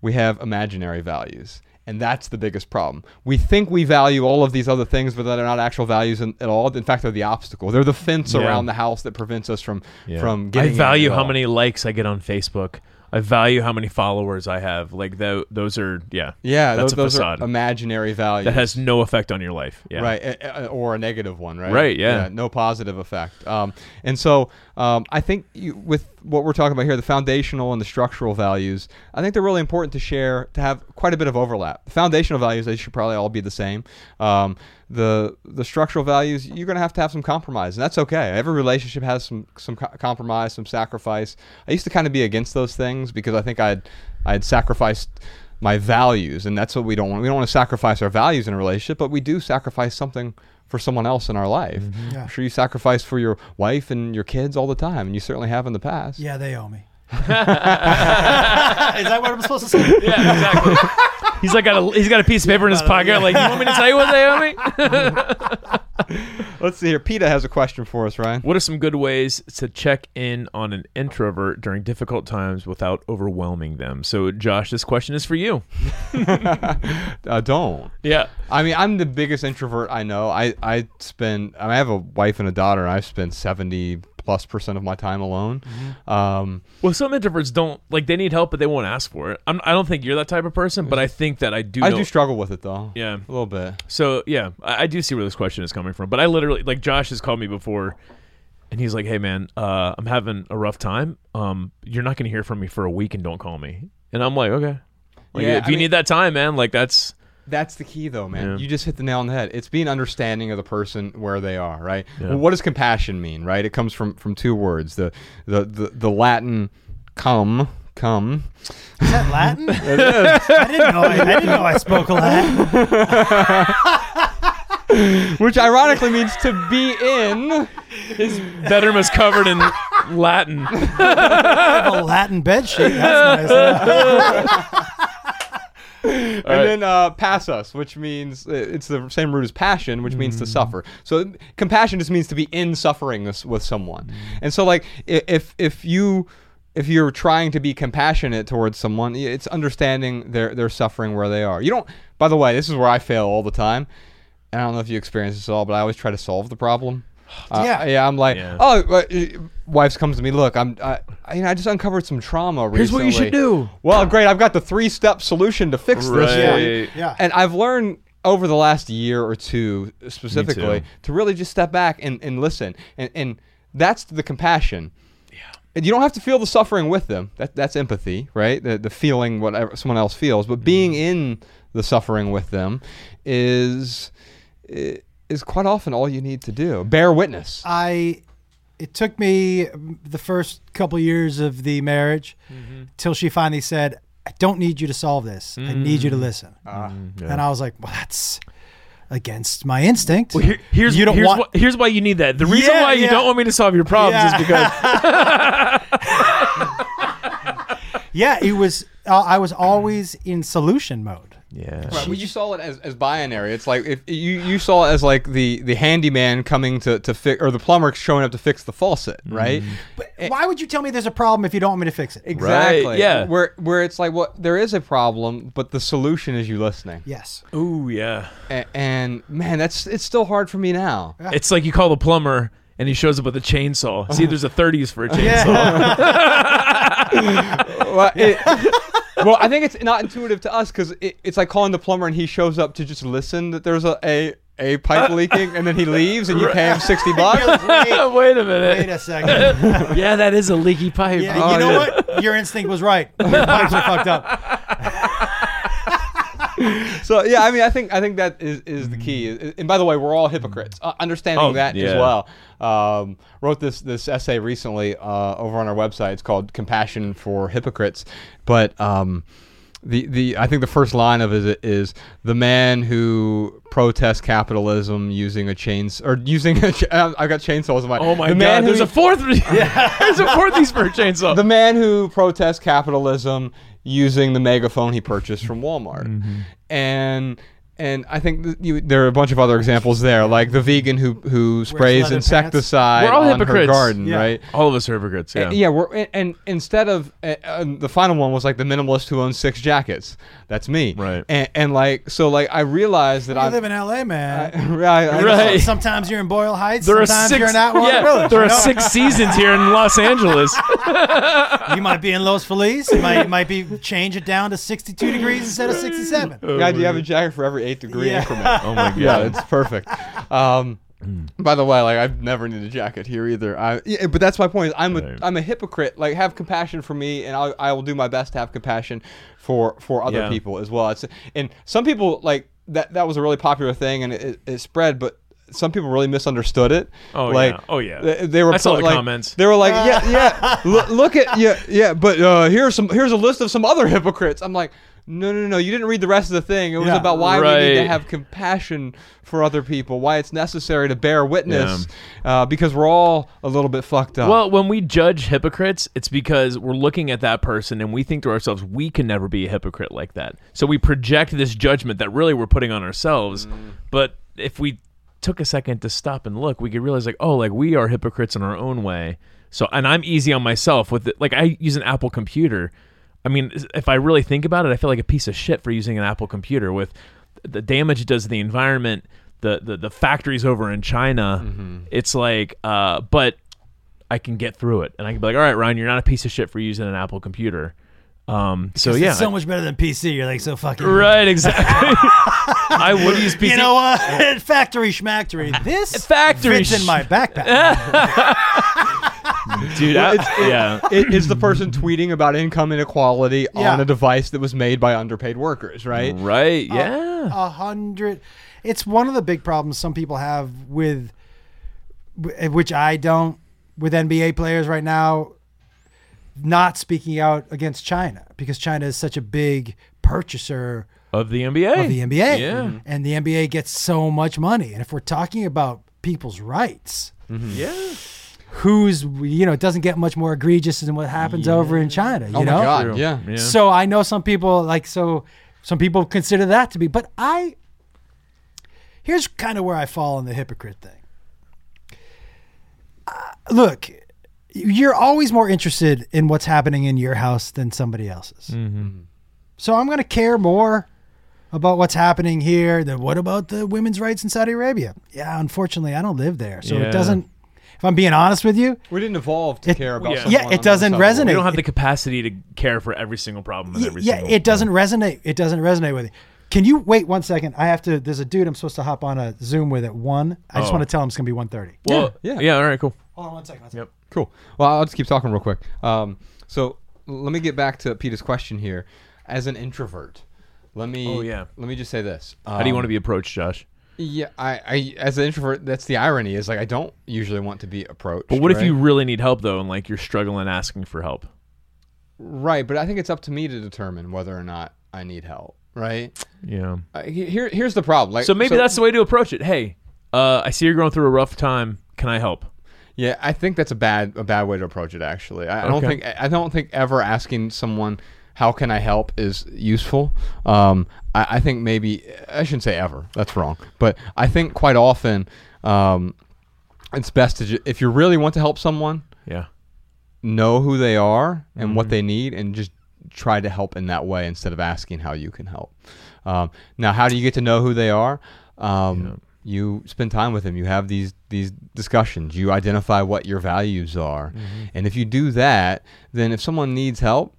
we have imaginary values. And that's the biggest problem. We think we value all of these other things, but they're not actual values in, at all. In fact, they're the obstacle. They're the fence Yeah. around the house that prevents us from Yeah. from getting. I value how all. many likes I get on Facebook. I value how many followers I have. Like tho- those are yeah. Yeah, that's those, a those facade are imaginary values. that has no effect on your life. Yeah. Right, a- a- or a negative one, right? Right, yeah. no positive effect. Um, and so um, I think you, with what we're talking about here, the foundational and the structural values, I think they're really important to share, to have quite a bit of overlap. The foundational values, they should probably all be the same. Um, the the structural values, you're going to have to have some compromise, and that's okay. Every relationship has some some co- compromise, some sacrifice. I used to kind of be against those things because I think I'd I'd sacrificed my values, and that's what we don't want. We don't want to sacrifice our values in a relationship, but we do sacrifice something for someone else in our life. Mm-hmm. Yeah. I'm sure you sacrifice for your wife and your kids all the time, and you certainly have in the past. Yeah, they owe me. Is that what I'm supposed to say? Yeah, exactly. he's like got a he's got a piece of paper in his pocket. Like, you want me to tell you what they owe me? Let's see here. Peter has a question for us, Ryan. What are some good ways to check in on an introvert during difficult times without overwhelming them? So, Josh, this question is for you. Uh, don't. Yeah. I mean, I'm the biggest introvert I know. I, I spend, I, mean, I have a wife and a daughter, and I spend 70 plus percent of my time alone. Mm-hmm. Um, Well, some introverts don't like they need help, but they won't ask for it. I'm, I don't think you're that type of person, but I think that I do. I know- do struggle with it though. Yeah. a little bit. So yeah, I, I do see where this question is coming from. But I literally like Josh has called me before, and he's like, "Hey man, uh, I'm having a rough time. Um, you're not gonna hear from me for a week, and don't call me." And I'm like, "Okay." Like, Yeah, if I you mean- need that time, man, like that's That's the key, though, man. Yeah. You just hit the nail on the head. It's being understanding of the person where they are, right? Yeah. Well, what does compassion mean, right? It comes from from two words. The the the, the Latin "cum" come. Is that Latin? I didn't know. I, I didn't know I spoke Latin. which ironically means to be in. his bedroom is covered in Latin. I have a Latin bed sheet. That's nice. and then uh, passus, which means uh, it's the same root as passion, which means to suffer. So compassion just means to be in suffering with, someone. And so, like, if if you if you're trying to be compassionate towards someone, it's understanding their their suffering where they are. You don't. By the way, this is where I fail all the time. And I don't know if you experience this at all, but I always try to solve the problem. Uh, Yeah. yeah. I'm like, Yeah. oh, uh, wives comes to me. Look, I'm, I, I- you know, I just uncovered some trauma recently. Here's what you should do. Well, great. I've got the three step solution to fix this. Right. for you. Yeah. And I've learned over the last year or two specifically to really just step back and, and listen. And, and that's the compassion. Yeah. And you don't have to feel the suffering with them. That, that's empathy, right? The, the feeling whatever someone else feels. But being in the suffering with them is is quite often all you need to do. Bear witness. I. It took me the first couple years of the marriage mm-hmm. till she finally said, "I don't need you to solve this. I need you to mm. listen." Ah. Mm-hmm. And I was like, "Well, that's against my instinct." Well, here, here's you don't here's, want. why, here's why you need that. The reason Yeah, why you yeah. don't want me to solve your problems is because yeah, it was. Uh, I was always in solution mode. Yeah. Right, well, you saw it as, as binary. It's like if you, you saw it as like the, the handyman coming to, to fix or the plumber showing up to fix the faucet, right? Mm-hmm. But eh why would you tell me there's a problem if you don't want me to fix it? Exactly. yeah. Where where it's like what there is a problem, but the solution is you listening. Yes. Ooh yeah. A- and man, that's it's still hard for me now. It's like you call the plumber and he shows up with a chainsaw. See, there's a 30s for a chainsaw. well, it- well, I think it's not intuitive to us because it, it's like calling the plumber and he shows up to just listen that there's a a, a pipe uh, leaking and then he leaves and you pay him sixty bucks. wait, Wait a minute. wait a second. yeah, that is a leaky pipe. Yeah, Oh, you know yeah. what? Your instinct was right. Your pipes are fucked up. So yeah, I mean, I think I think that is, is the key. And by the way, we're all hypocrites. Uh, understanding Oh, that as well. Um, wrote this this essay recently uh, over on our website. It's called "Compassion for Hypocrites." But um, the the I think the first line of it is the man who protests capitalism using a chains or using a ch- I got chainsaws in my. Oh my the god, there's who, a fourth. yeah there's a fourth use for a chainsaw. the man who protests capitalism using the megaphone he purchased from Walmart, Mm-hmm. and and I think th- you, there are a bunch of other examples there, like the vegan who who sprays insecticide We're all on her hypocrites. garden, Yeah. right? All of us are hypocrites. Yeah. And, yeah, we're and, and instead of uh, uh, the final one was like the minimalist who owns six jackets. That's me, Right. And, and like so, like I realized that I, live in LA, man. right, I- Right. Sometimes you're in Boyle Heights. There are six. you're in Atwater yeah, Village. there are know? six seasons here in Los Angeles. You might be in Los Feliz. You might, you might be change it down to 62 degrees instead of 67. God, you have a jacket for every eight degree Yeah. increment. Oh my god. yeah, it's perfect. Um, by the way, like I've never needed a jacket here either. I, yeah, but that's my point. I'm a Right. am a hypocrite. Like have compassion for me, and I I will do my best to have compassion for for other Yeah. people as well. It's, and some people like that that was a really popular thing, and it, it, it spread, but. Some people really misunderstood it. Oh, like, yeah. Oh, yeah. They, they were I saw the like, comments. They were like, yeah, yeah. look, look at yeah, yeah. But uh, here's some here's a list of some other hypocrites. I'm like, no, no, no. You didn't read the rest of the thing. It was Yeah. about why we need to have compassion for other people, why it's necessary to bear witness, uh, because we're all a little bit fucked up. Well, when we judge hypocrites, it's because we're looking at that person and we think to ourselves, we can never be a hypocrite like that. So we project this judgment that really we're putting on ourselves. But if we took a second to stop and look, we could realize like, oh, like we are hypocrites in our own way. So, and I'm easy on myself with it. Like I use an Apple computer. I mean, if I really think about it, I feel like a piece of shit for using an Apple computer with the damage it does to the environment, the the, the factories over in China. It's like, uh, but I can get through it, and I can be like, all right, Ryan, you're not a piece of shit for using an Apple computer. Um, so It's yeah, so much better than PC. You're like so fucking right, exactly. I would use PC. You know what? Factory schmactory. This Factory fits in my backpack. dude. I- yeah, It is the person tweeting about income inequality Yeah. on a device that was made by underpaid workers, right? right. Yeah, a hundred. It's one of the big problems some people have with, which I don't, with NBA players right now, not speaking out against China because China is such a big purchaser of the NBA. of the NBA. Yeah. And the NBA gets so much money. And if we're talking about people's rights, Yeah. who's, you know, it doesn't get much more egregious than what happens over in China, you Oh know? my god, yeah. Yeah. So I know some people like so some people consider that to be, but I here's kind of where I fall on the hypocrite thing. Uh, look, you're always more interested in what's happening in your house than somebody else's. Mm-hmm. So I'm going to care more about what's happening here than what about the women's rights in Saudi Arabia? Yeah, unfortunately, I don't live there, so Yeah. it doesn't. If I'm being honest with you, We didn't evolve to It- care about. yeah. Yeah, it doesn't other side of the resonate. We don't have the capacity to care for every single problem and Y- every yeah, single. it doesn't resonate. It doesn't resonate with you. Can you wait one second? I have to. There's a dude I'm supposed to hop on a Zoom with at one. I just Oh. want to tell him it's gonna be 1:30. Well, Yeah, yeah, yeah. All right, cool. Hold on one second. one second. Yep. Cool. Well, I'll just keep talking real quick. Um, so let me get back to Peter's question here. As an introvert, let me. Oh, yeah. Let me just say this. How do you Um, want to be approached, Josh? Yeah, I, I, as an introvert, that's the irony. Is like I don't usually want to be approached. But what if you really need help though, and like you're struggling asking for help? Right, but I think it's up to me to determine whether or not I need help. Right. Yeah. Uh, here, here's the problem. Like, So maybe that's the way to approach it. Hey, uh, I see you're going through a rough time. Can I help? Yeah, I think that's a bad a bad way to approach it. Actually, I, I don't Okay. think I don't think ever asking someone how can I help is useful. Um, I, I think maybe I shouldn't say ever. That's wrong. But I think quite often um, it's best to ju- if you really want to help someone, Yeah. know who they are and Mm-hmm. what they need, and just try to help in that way instead of asking how you can help. Um, now, how do you get to know who they are? Um, You spend time with them. You have these these discussions. You identify what your values are, Mm-hmm. and if you do that, then if someone needs help,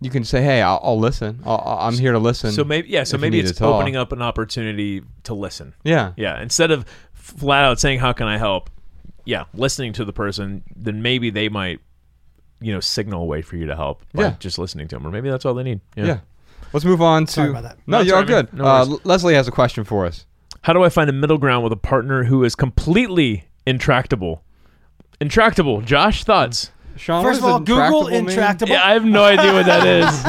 you can say, "Hey, I'll, I'll listen. I'll, I'm here to listen." So maybe yeah. So maybe it's opening up an opportunity to listen. Yeah, Yeah. Instead of flat out saying how can I help, yeah, listening to the person, then maybe they might, you know, signal a way for you to help by Yeah. just listening to them, or maybe that's all they need. Yeah. yeah. Let's move on to. Sorry about that. No, No, you're all all right, good. man. No uh. Leslie has a question for us. How do I find a middle ground with a partner who is completely intractable? Intractable. Josh, thoughts? Shawn, First of all, Google intractable mean? intractable. Yeah, I have no idea what that is.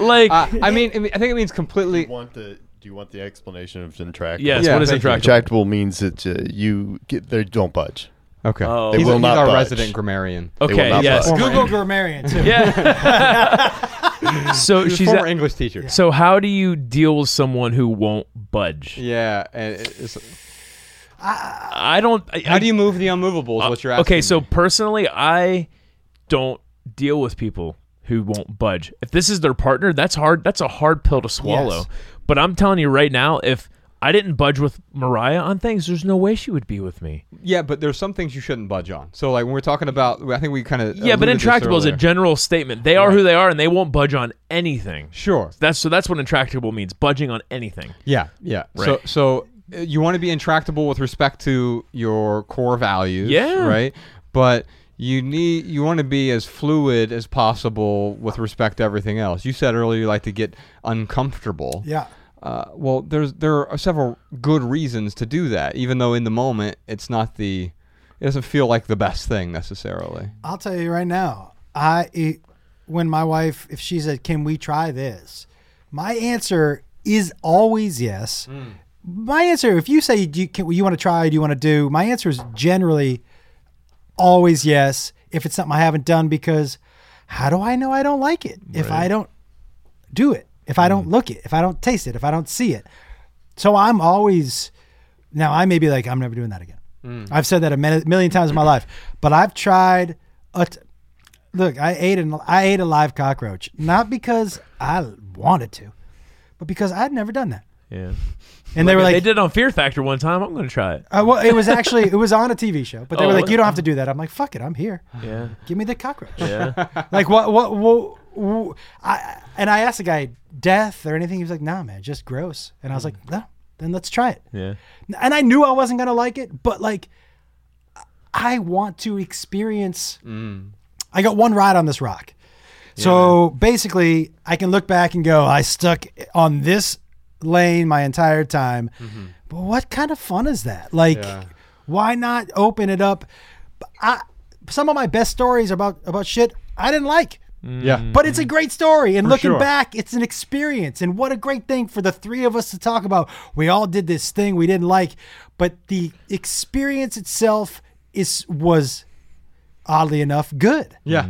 like, Uh, I mean, I think it means completely. you want the do you want the explanation of intractable? yes, Yeah, what is intractable? Intractable means that uh, you get they don't budge. Okay. Oh. he's, They will he's not our budge. resident grammarian. Okay, not yes. budge. Google grammarian too. Yeah. so He's a she's former a- English teacher. so how do you deal with someone who won't budge? Yeah, and it's, I don't. I, how do you move the unmovables? Is what you're uh, asking. Okay, so me. personally, I don't deal with people who won't budge. If this is their partner, that's hard. That's a hard pill to swallow. Yes. But I'm telling you right now, if I didn't budge with Mariah on things, there's no way she would be with me. yeah, but there's some things you shouldn't budge on. So like when we're talking about, I think we kind of Yeah, but intractable is a general statement. They are who they are, and they won't budge on anything. sure. That's so. That's what intractable means: budging on anything. Yeah, yeah. So Right. so uh, you want to be intractable with respect to your core values. Yeah. Right. But you need you want to be as fluid as possible with respect to everything else. You said earlier you like to get uncomfortable. Yeah. Uh, well, there's there are several good reasons to do that, even though in the moment it's not the it doesn't feel like the best thing necessarily. I'll tell you right now. I it, when my wife, if she said, "Can we try this?" My answer is always yes. My answer, if you say do you, can, you want to try, do you want to do? My answer is generally always yes. If it's something I haven't done, because how do I know I don't like it if I don't do it? If I don't look it, if I don't taste it, if I don't see it. So I'm always now I may be like I'm never doing that again. I've said that a million times in my life, but I've tried. A t- look, I ate an I ate a live cockroach not because I wanted to, but because I'd never done that. Yeah. And they were like, they did it on Fear Factor one time. I'm going to try it. uh, well, it was actually it was on a TV show, but they Oh, were like, you don't have to do that. I'm like, fuck it, I'm here. Yeah. Give me the cockroach. Yeah. like what, what, what, what I and I asked the guy death or anything. He was like, nah, man, just gross. And I was hmm. like, no, then let's try it. yeah. And I knew I wasn't gonna like it, but like, I want to experience. Hmm. I got one ride on this rock. So basically, I can look back and go, I stuck on this lane my entire time. Mm-hmm. But what kind of fun is that? Like, Yeah. why not open it up? I, some of my best stories about about shit I didn't like. Yeah. But it's a great story. And looking sure. back, it's an experience. And what a great thing for the three of us to talk about. We all did this thing we didn't like, but the experience itself is was oddly enough good. Yeah.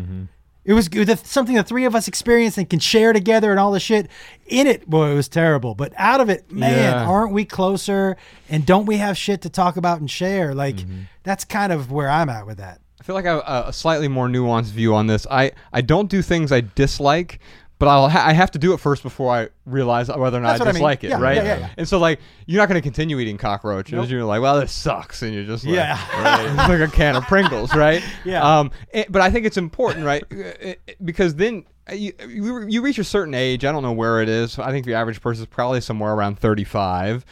It was good. Something the three of us experienced and can share together and all the shit. In it, boy, it was terrible. But out of it, man, Yeah. aren't we closer? And don't we have shit to talk about and share? Like, Mm-hmm. that's kind of where I'm at with that. I feel like I have a, slightly more nuanced view on this. I, I don't do things I dislike, but I'll ha- I have to do it first before I realize whether or not That's I what I mean. dislike it, Yeah, right? yeah, yeah, yeah. And so like you're not going to continue eating cockroaches. Nope. You're like, well, this sucks, and you're just like, Yeah. right? It's like a can of Pringles, right? Yeah. Um, eh, but I think it's important, right? Eh, eh, Because then. uh, You, you, you reach a certain age. I don't know where it is. I think the average person is probably somewhere around 35,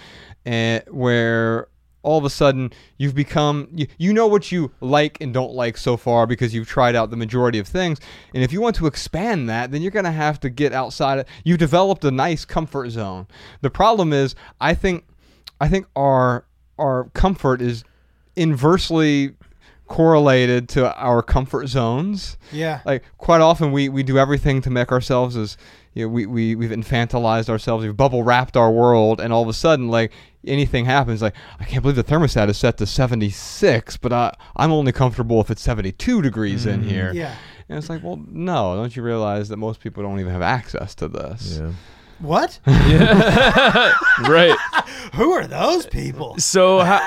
and where all of a sudden you've become you, you know what you like and don't like so far because you've tried out the majority of things. And if you want to expand that then you're going to have to get outside of, you've developed a nice comfort zone. The problem is i think i think our our comfort is inversely correlated to our comfort zones. Yeah. like quite often we, we do everything to make ourselves as you know, we, we we've infantilized ourselves we've bubble wrapped our world and all of a sudden like anything happens like i can't believe the thermostat is set to 76 but I, i'm only comfortable if it's 72 degrees in mm. here Yeah. and it's like well no don't you realize that most people don't even have access to this Yeah. What? Yeah. right. Who are those people? So how,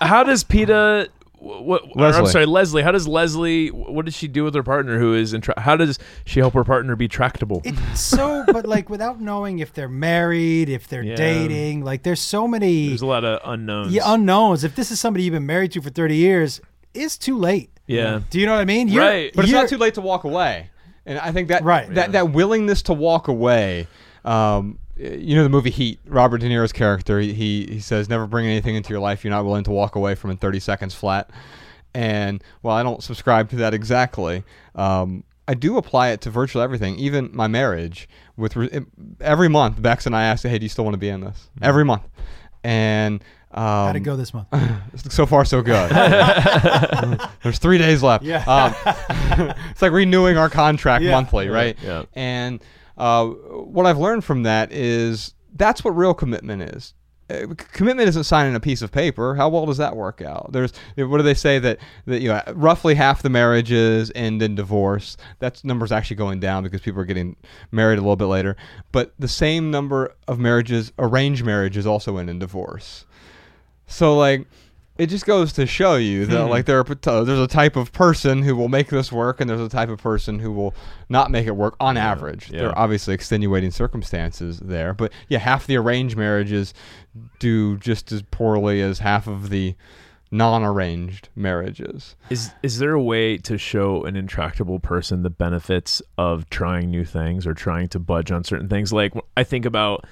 how does Peter what, or I'm sorry, Leslie. How does Leslie? What does she do with her partner who is in? Tra- how does she help her partner be tractable? It's so, but like without knowing if they're married, if they're Yeah. dating, like there's so many There's a lot of unknowns. yeah, unknowns. If this is somebody you've been married to for 30 years, it's too late. Yeah. Do you know what I mean? You're- Right. But it's not too late to walk away. And I think that Right. that, that willingness to walk away, um, you know the movie Heat, Robert De Niro's character, he, he, he says, never bring anything into your life you're not willing to walk away from in 30 seconds flat. And well, I don't subscribe to that exactly. Um, I do apply it to virtually everything, even my marriage. With re- every month, Bex and I ask, "Hey, do you still want to be in this?" Every month, and um, How'd it go this month? so far, so good. There's three days left. Yeah. Um, it's like renewing our contract Yeah. monthly, right? Yeah. And uh, what I've learned from that is that's what real commitment is. Uh, commitment isn't signing a piece of paper. How well does that work out? There's what do they say that that you know roughly half the marriages end in divorce. That number's actually going down because people are getting married a little bit later. But the same number of marriages, arranged marriages, also end in divorce. So like it just goes to show you that hmm. like there are there's a type of person who will make this work and there's a type of person who will not make it work on average. There are obviously extenuating circumstances there, but yeah, half the arranged marriages do just as poorly as half of the non-arranged marriages. Is is there a way to show an intractable person the benefits of trying new things or trying to budge on certain things? Like I think about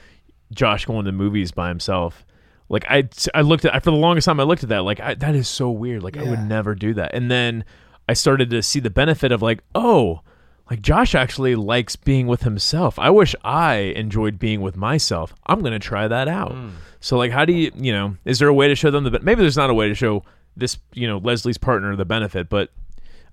Josh going to movies by himself. Like I, I looked at for the longest time. I looked at that like I, that is so weird. Like I would never do that. And then I started to see the benefit of like oh, like Josh actually likes being with himself. I wish I enjoyed being with myself. I'm gonna try that out. Hmm. So like, how do you you know? Is there a way to show them the? Maybe there's not a way to show this you know Leslie's partner the benefit, but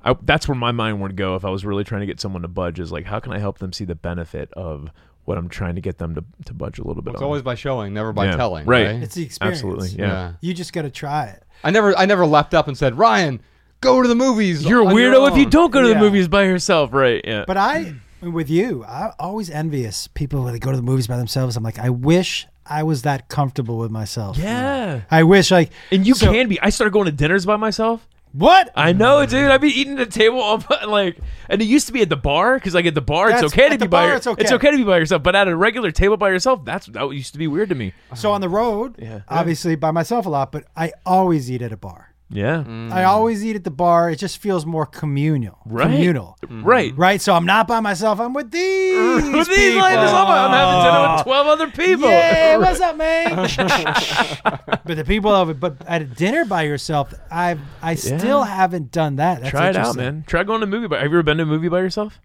I, that's where my mind would go if I was really trying to get someone to budge. Is like, how can I help them see the benefit of what I'm trying to get them to, to budge a little bit It's on? always by showing, never by Yeah. telling. Right. Right. It's the experience. Absolutely, yeah. You just got to try it. I never I never leapt up and said, "Ryan, go to the movies." You're a on your weirdo if you don't go to Yeah. the movies by yourself, right? Yeah. But I, with you, I'm always envious people that go to the movies by themselves. I'm like, I wish I was that comfortable with myself. yeah. I wish like And you So- can be. I started going to dinners by myself, What? I know, dude. I'd be eating at the table all like, and it used to be at the bar because like at the bar it's okay to at be by bar, your- it's okay. it's okay to be by yourself, but at a regular table by yourself, that's that used to be weird to me. So on the road, Yeah. obviously by myself a lot, but I always eat at a bar. Yeah, mm. I always eat at the bar. It just feels more communal. Right. Communal. right. Right. So I'm not by myself. I'm with these. With these people. ladies, I'm, I'm having dinner with twelve other people. Yeah, what's up, man? but the people of it, but at a dinner by yourself, I I still haven't done that. That's Try it out, interesting. man. Try going to a movie. By, have you ever been to a movie by yourself?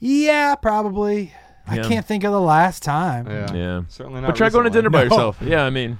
Yeah, probably. I Yeah. can't think of the last time. Yeah. Yeah, Certainly not. but try going to recently. dinner by yourself. Yeah, I mean,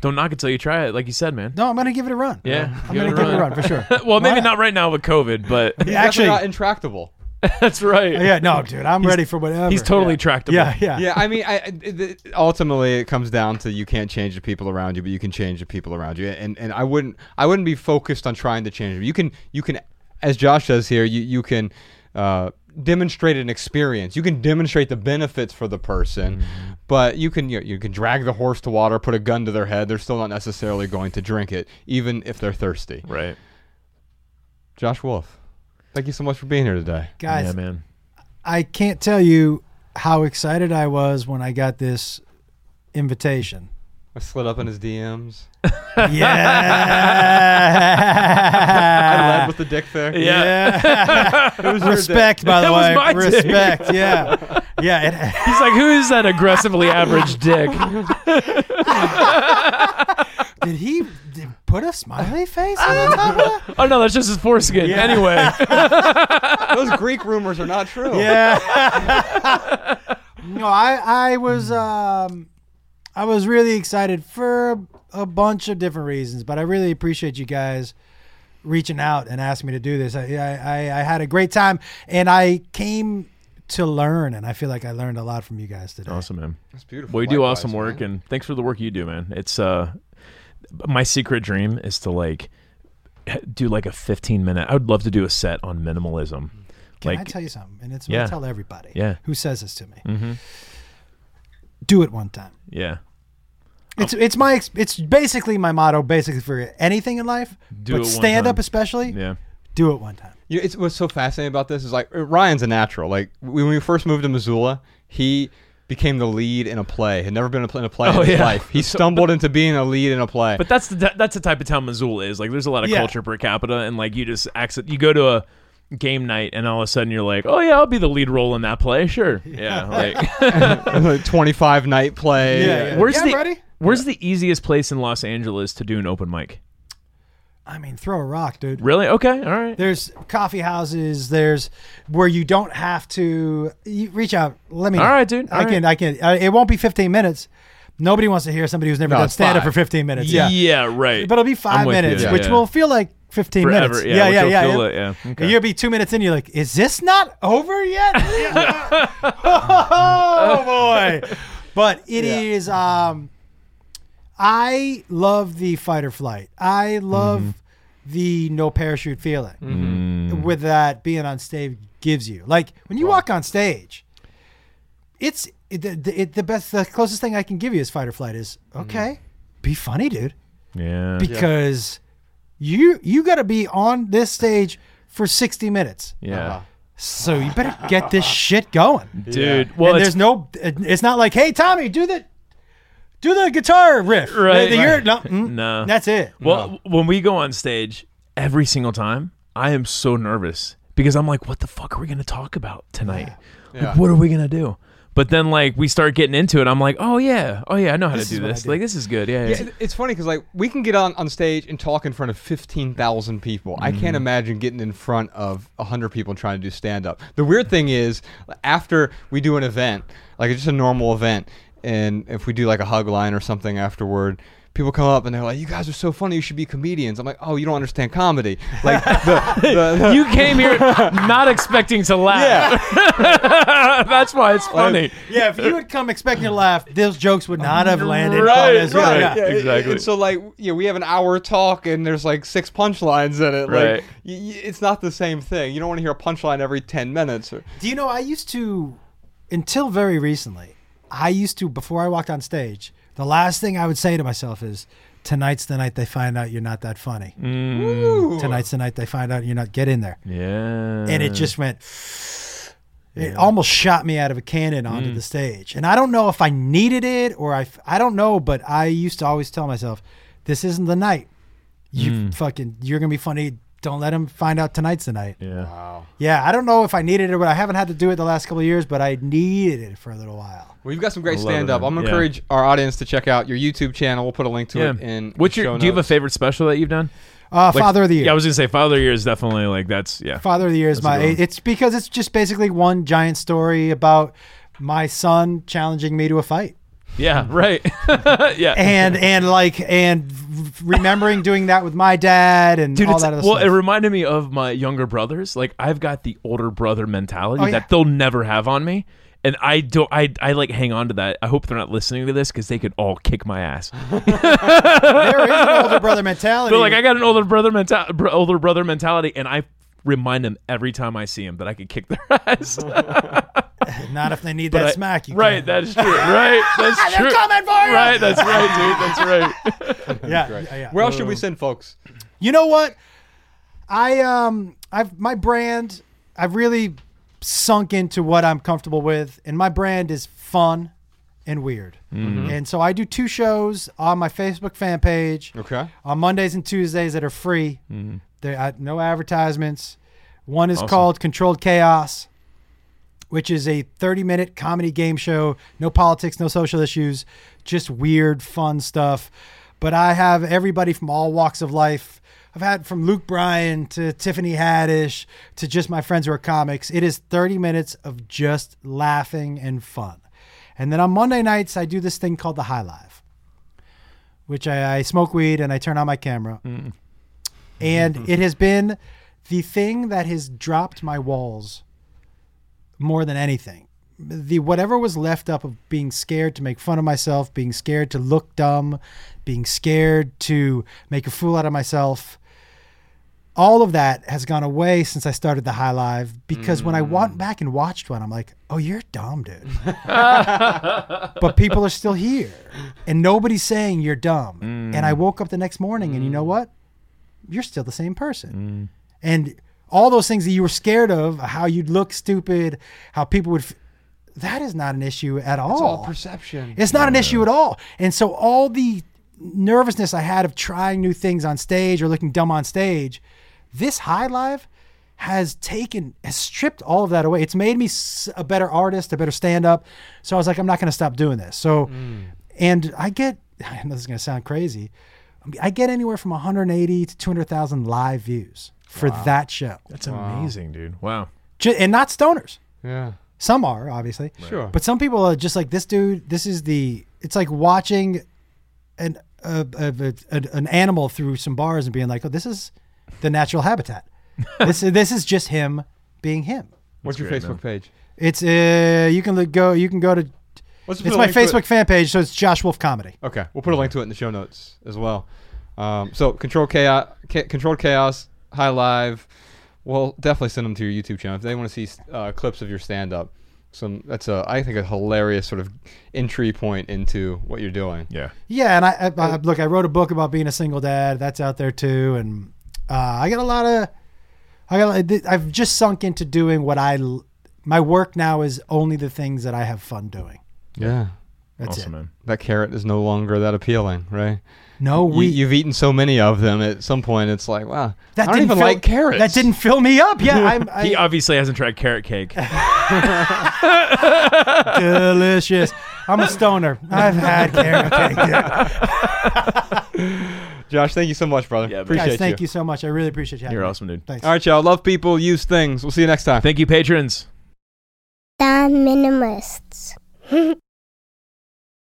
don't knock it till you try it. Like you said, man. No, I'm gonna give it a run. Yeah, I'm gonna give it a run for sure. well, maybe Why not right now with COVID, but He's Actually- definitely not intractable. that's right. Yeah, no, dude, I'm ready for whatever. He's totally tractable. Yeah, yeah. yeah, I mean, I, I- it- ultimately it comes down to you can't change the people around you, but you can change the people around you. And and I wouldn't I wouldn't be focused on trying to change them. You can you can, as Josh says here, you you can. Uh, demonstrate an experience you can demonstrate the benefits for the person mm-hmm. but you can you, know, you can drag the horse to water put a gun to their head they're still not necessarily going to drink it even if they're thirsty Right. josh wolf thank you so much for being here today Guys, yeah, man. I can't tell you how excited I was when I got this invitation. I slid up in his dms Yeah. i led with the dick there Yeah. It was your dick. Respect, by the That was way. my dick. Respect. Yeah. Yeah. It, He's like, who is that aggressively average dick? did he did put a smiley face on the top of that? Oh no, that's just his foreskin. Yeah. Anyway, Those Greek rumors are not true. Yeah. no, I I was um I was really excited for a, a bunch of different reasons, but I really appreciate you guys reaching out and asking me to do this. I I, I, I had a great time and I came to learn and I feel like I learned a lot from you guys today. awesome, man. That's beautiful. Well, you do Likewise, awesome work, man. and thanks for the work you do, man. It's uh, my secret dream is to like do like a 15 minute. I would love to do a set on minimalism. Can I tell you something? And it's Yeah. I tell everybody Yeah. who says this to me. Mhm. Do it one time. yeah, It's it's my it's basically my motto basically for anything in life, Do but it one stand up especially. yeah, Do it one time. You know, it's what's so fascinating about this is like Ryan's a natural. Like when we first moved to Missoula, he became the lead in a play. Had never been in a play Oh, in his yeah. life. He stumbled into being a lead in a play. but that's the that's the type of town Missoula is. Like, there's a lot of Yeah. culture per capita, and like you just accent. You go to a game night, and all of a sudden you're like, oh yeah, I'll be the lead role in that play. Sure, yeah. Like, Like 25 night play. Yeah, yeah. where's I'm the ready. where's the easiest place in Los Angeles to do an open mic? I mean, throw a rock, dude. Really? Okay, all right. There's coffee houses. There's where you don't have to you reach out. Let me. All right, dude. I All can. I can. Uh, it won't be 15 minutes. Nobody wants to hear somebody who's never No, done stand up five. for 15 minutes. Yeah. Yeah, right. But it'll be 5 I'm you, minutes, yeah. which Yeah. will feel like 15 Forever, minutes. yeah, Yeah, which yeah, will yeah. feel it, yeah. Okay. you'll be two minutes in. You're like, is this not over yet? oh boy! But it is. Um, I love the fight or flight. I love Mm-hmm. the no parachute feeling Mm. with that being on stage gives you. Like when you walk on stage, it's it, the, it, the best, the closest thing I can give you is fight or flight is Mm-hmm. okay, be funny, dude, Yeah. because you you got to be on this stage for sixty minutes. yeah. Uh-huh. So you better get this shit going. Dude, well, and there's no, it's not like, hey Tommy, do the, do the guitar riff. Right, The- the- right. No, mm, no. that's it. Well, when we go on stage, every single time, I am so nervous because I'm like, what the fuck are we going to talk about tonight? Yeah. Like, what are we going to do? But then, like, we start getting into it. I'm like, oh, yeah. Oh, yeah. I know how This to is do what I this. do. Like, this is good. Yeah. Yeah, yeah. it- it's funny because like we can get on, on stage and talk in front of fifteen thousand people. I Mm-hmm. can't imagine getting in front of hundred people trying to do stand up. The weird thing is, after we do an event, like it's just a normal event, and if we do like a hug line or something afterward. People come up and they're like, "You guys are so funny. You should be comedians." I'm like, "Oh, you don't understand comedy." Like the, the, the you came here not expecting to laugh. yeah, That's why it's funny. yeah, if you had come expecting to laugh, those jokes would not have landed. Right, on us. Yeah, right. yeah. Yeah, exactly. And so like, yeah, we have an hour talk and there's like six punchlines in it. Right. Like, y- y- it's not the same thing. You don't want to hear a punchline every ten minutes. Or, Do you know, I used to, until very recently, I used to, before I walked on stage, the last thing I would say to myself is, tonight's the night they find out you're not that funny. Mm, Tonight's the night they find out you're not get in there. yeah. and it just went. It almost shot me out of a cannon Mm. onto the stage, and I don't know if I needed it or I. I don't know, but I used to always tell myself, "This isn't the night. You Mm. fucking, you're gonna be funny. Don't let him find out tonight's the night." Yeah. Wow. Yeah, I don't know if I needed it, but I haven't had to do it the last couple of years, but I needed it for a little while. Well, you've got some great I love it, stand up. I'm gonna Yeah. encourage our audience to check out your YouTube channel. We'll put a link to Yeah. it in. What's your? Do you have a favorite special that you've done? Uh, Like- Father of the Year. Yeah, I was gonna say Father of the Year is definitely like that's yeah. Father of the Year is That's my. It's because it's just basically one giant story about my son challenging me to a fight. Yeah, mm. right. yeah. and and like and remembering doing that with my dad and Dude, all that other well, stuff. it reminded me of my younger brothers. Like I've got the older brother mentality Oh, yeah. that they'll never have on me, and I don't. I I like hang on to that. I hope they're not listening to this because they could all kick my ass. there is an older brother mentality. They're like, I got an older brother mental, older brother mentality, and I remind them every time I see them that I could kick their ass. not if they need But that I- smack. You right, can. that's true. Right, that's true. They're coming for you. Right, that's right, dude. That's right. yeah, yeah, yeah. Where else should we send folks? You know what? I um I've my brand I've really sunk into what I'm comfortable with and my brand is fun and weird. And so I do two shows on my Facebook fan page Okay. on Mondays and Tuesdays that are free. There uh, no advertisements. One is Awesome. called Controlled Chaos, which is a 30-minute comedy game show. No politics, no social issues, just weird, fun stuff. But I have everybody from all walks of life. I've had from Luke Bryan to Tiffany Haddish to just my friends who are comics. It is 30 minutes of just laughing and fun. And then on Monday nights, I do this thing called the High Live, which I, I smoke weed and I turn on my camera. Mm. And it has been the thing that has dropped my walls more than anything. The whatever was left up of being scared to make fun of myself, being scared to look dumb, being scared to make a fool out of myself. All of that has gone away since I started the High Live because when I went mm. back and watched one, I'm like, oh, you're dumb, dude. but people are still here and nobody's saying you're dumb. And I mm. woke up the next morning and you know mm. what? You're still the same person. And all those things that you were scared of, how you'd look stupid, how people would, f- that is not an issue at all. It's all perception. It's not an issue at all. And so all the nervousness I had of trying new things on stage or looking dumb on stage, this high live has taken has stripped all of that away. It's made me a better artist, a better stand up. So I was like I'm not going to stop doing this. So mm. and I get I know this is going to sound crazy. Um, I get anywhere from 180 to 200,000 live views for that show. That's amazing, dude. Wow. Ju- And not stoners. Yeah. Some are obviously. Sure. But some people are just like this dude. This is the. It's like watching an a, a, a, an animal through some bars and being like, oh, this is the natural habitat. this is this is just him being him. What's your great, Facebook page? It's uh you can look- go you can go to Let's it's my link to it. Facebook fan page, so it's Josh Wolf Comedy. Okay, we'll put a link to it in the show notes as well. Um, so control chaos, Cha- controlled chaos, high live. We'll definitely send them to your YouTube channel if they want to see uh, clips of your stand up. Some that's a I think a hilarious sort of entry point into what you're doing. Yeah. Yeah, and I, I, I look. I wrote a book about being a single dad. That's out there too, and uh, I got a lot of. I got. I've just sunk into doing what I, My work now is only the things that I have fun doing. Yeah, That's awesome, it. man. that carrot is no longer that appealing, right? No, You, we. you've eaten so many of them. At some point, it's like, wow, that I don't didn't even fill- like carrots. That didn't fill me up. Yeah, I'm He obviously hasn't tried carrot cake. delicious. I'm a stoner. I've had carrot cake. Yeah. Josh, thank you so much, brother. Yeah. Appreciate Guys, thank you. so much. I really appreciate you. having You're me. awesome, dude. Thanks. All right, y'all. Love people, use things. We'll see you next time. Thank you, patrons. The Minimalists.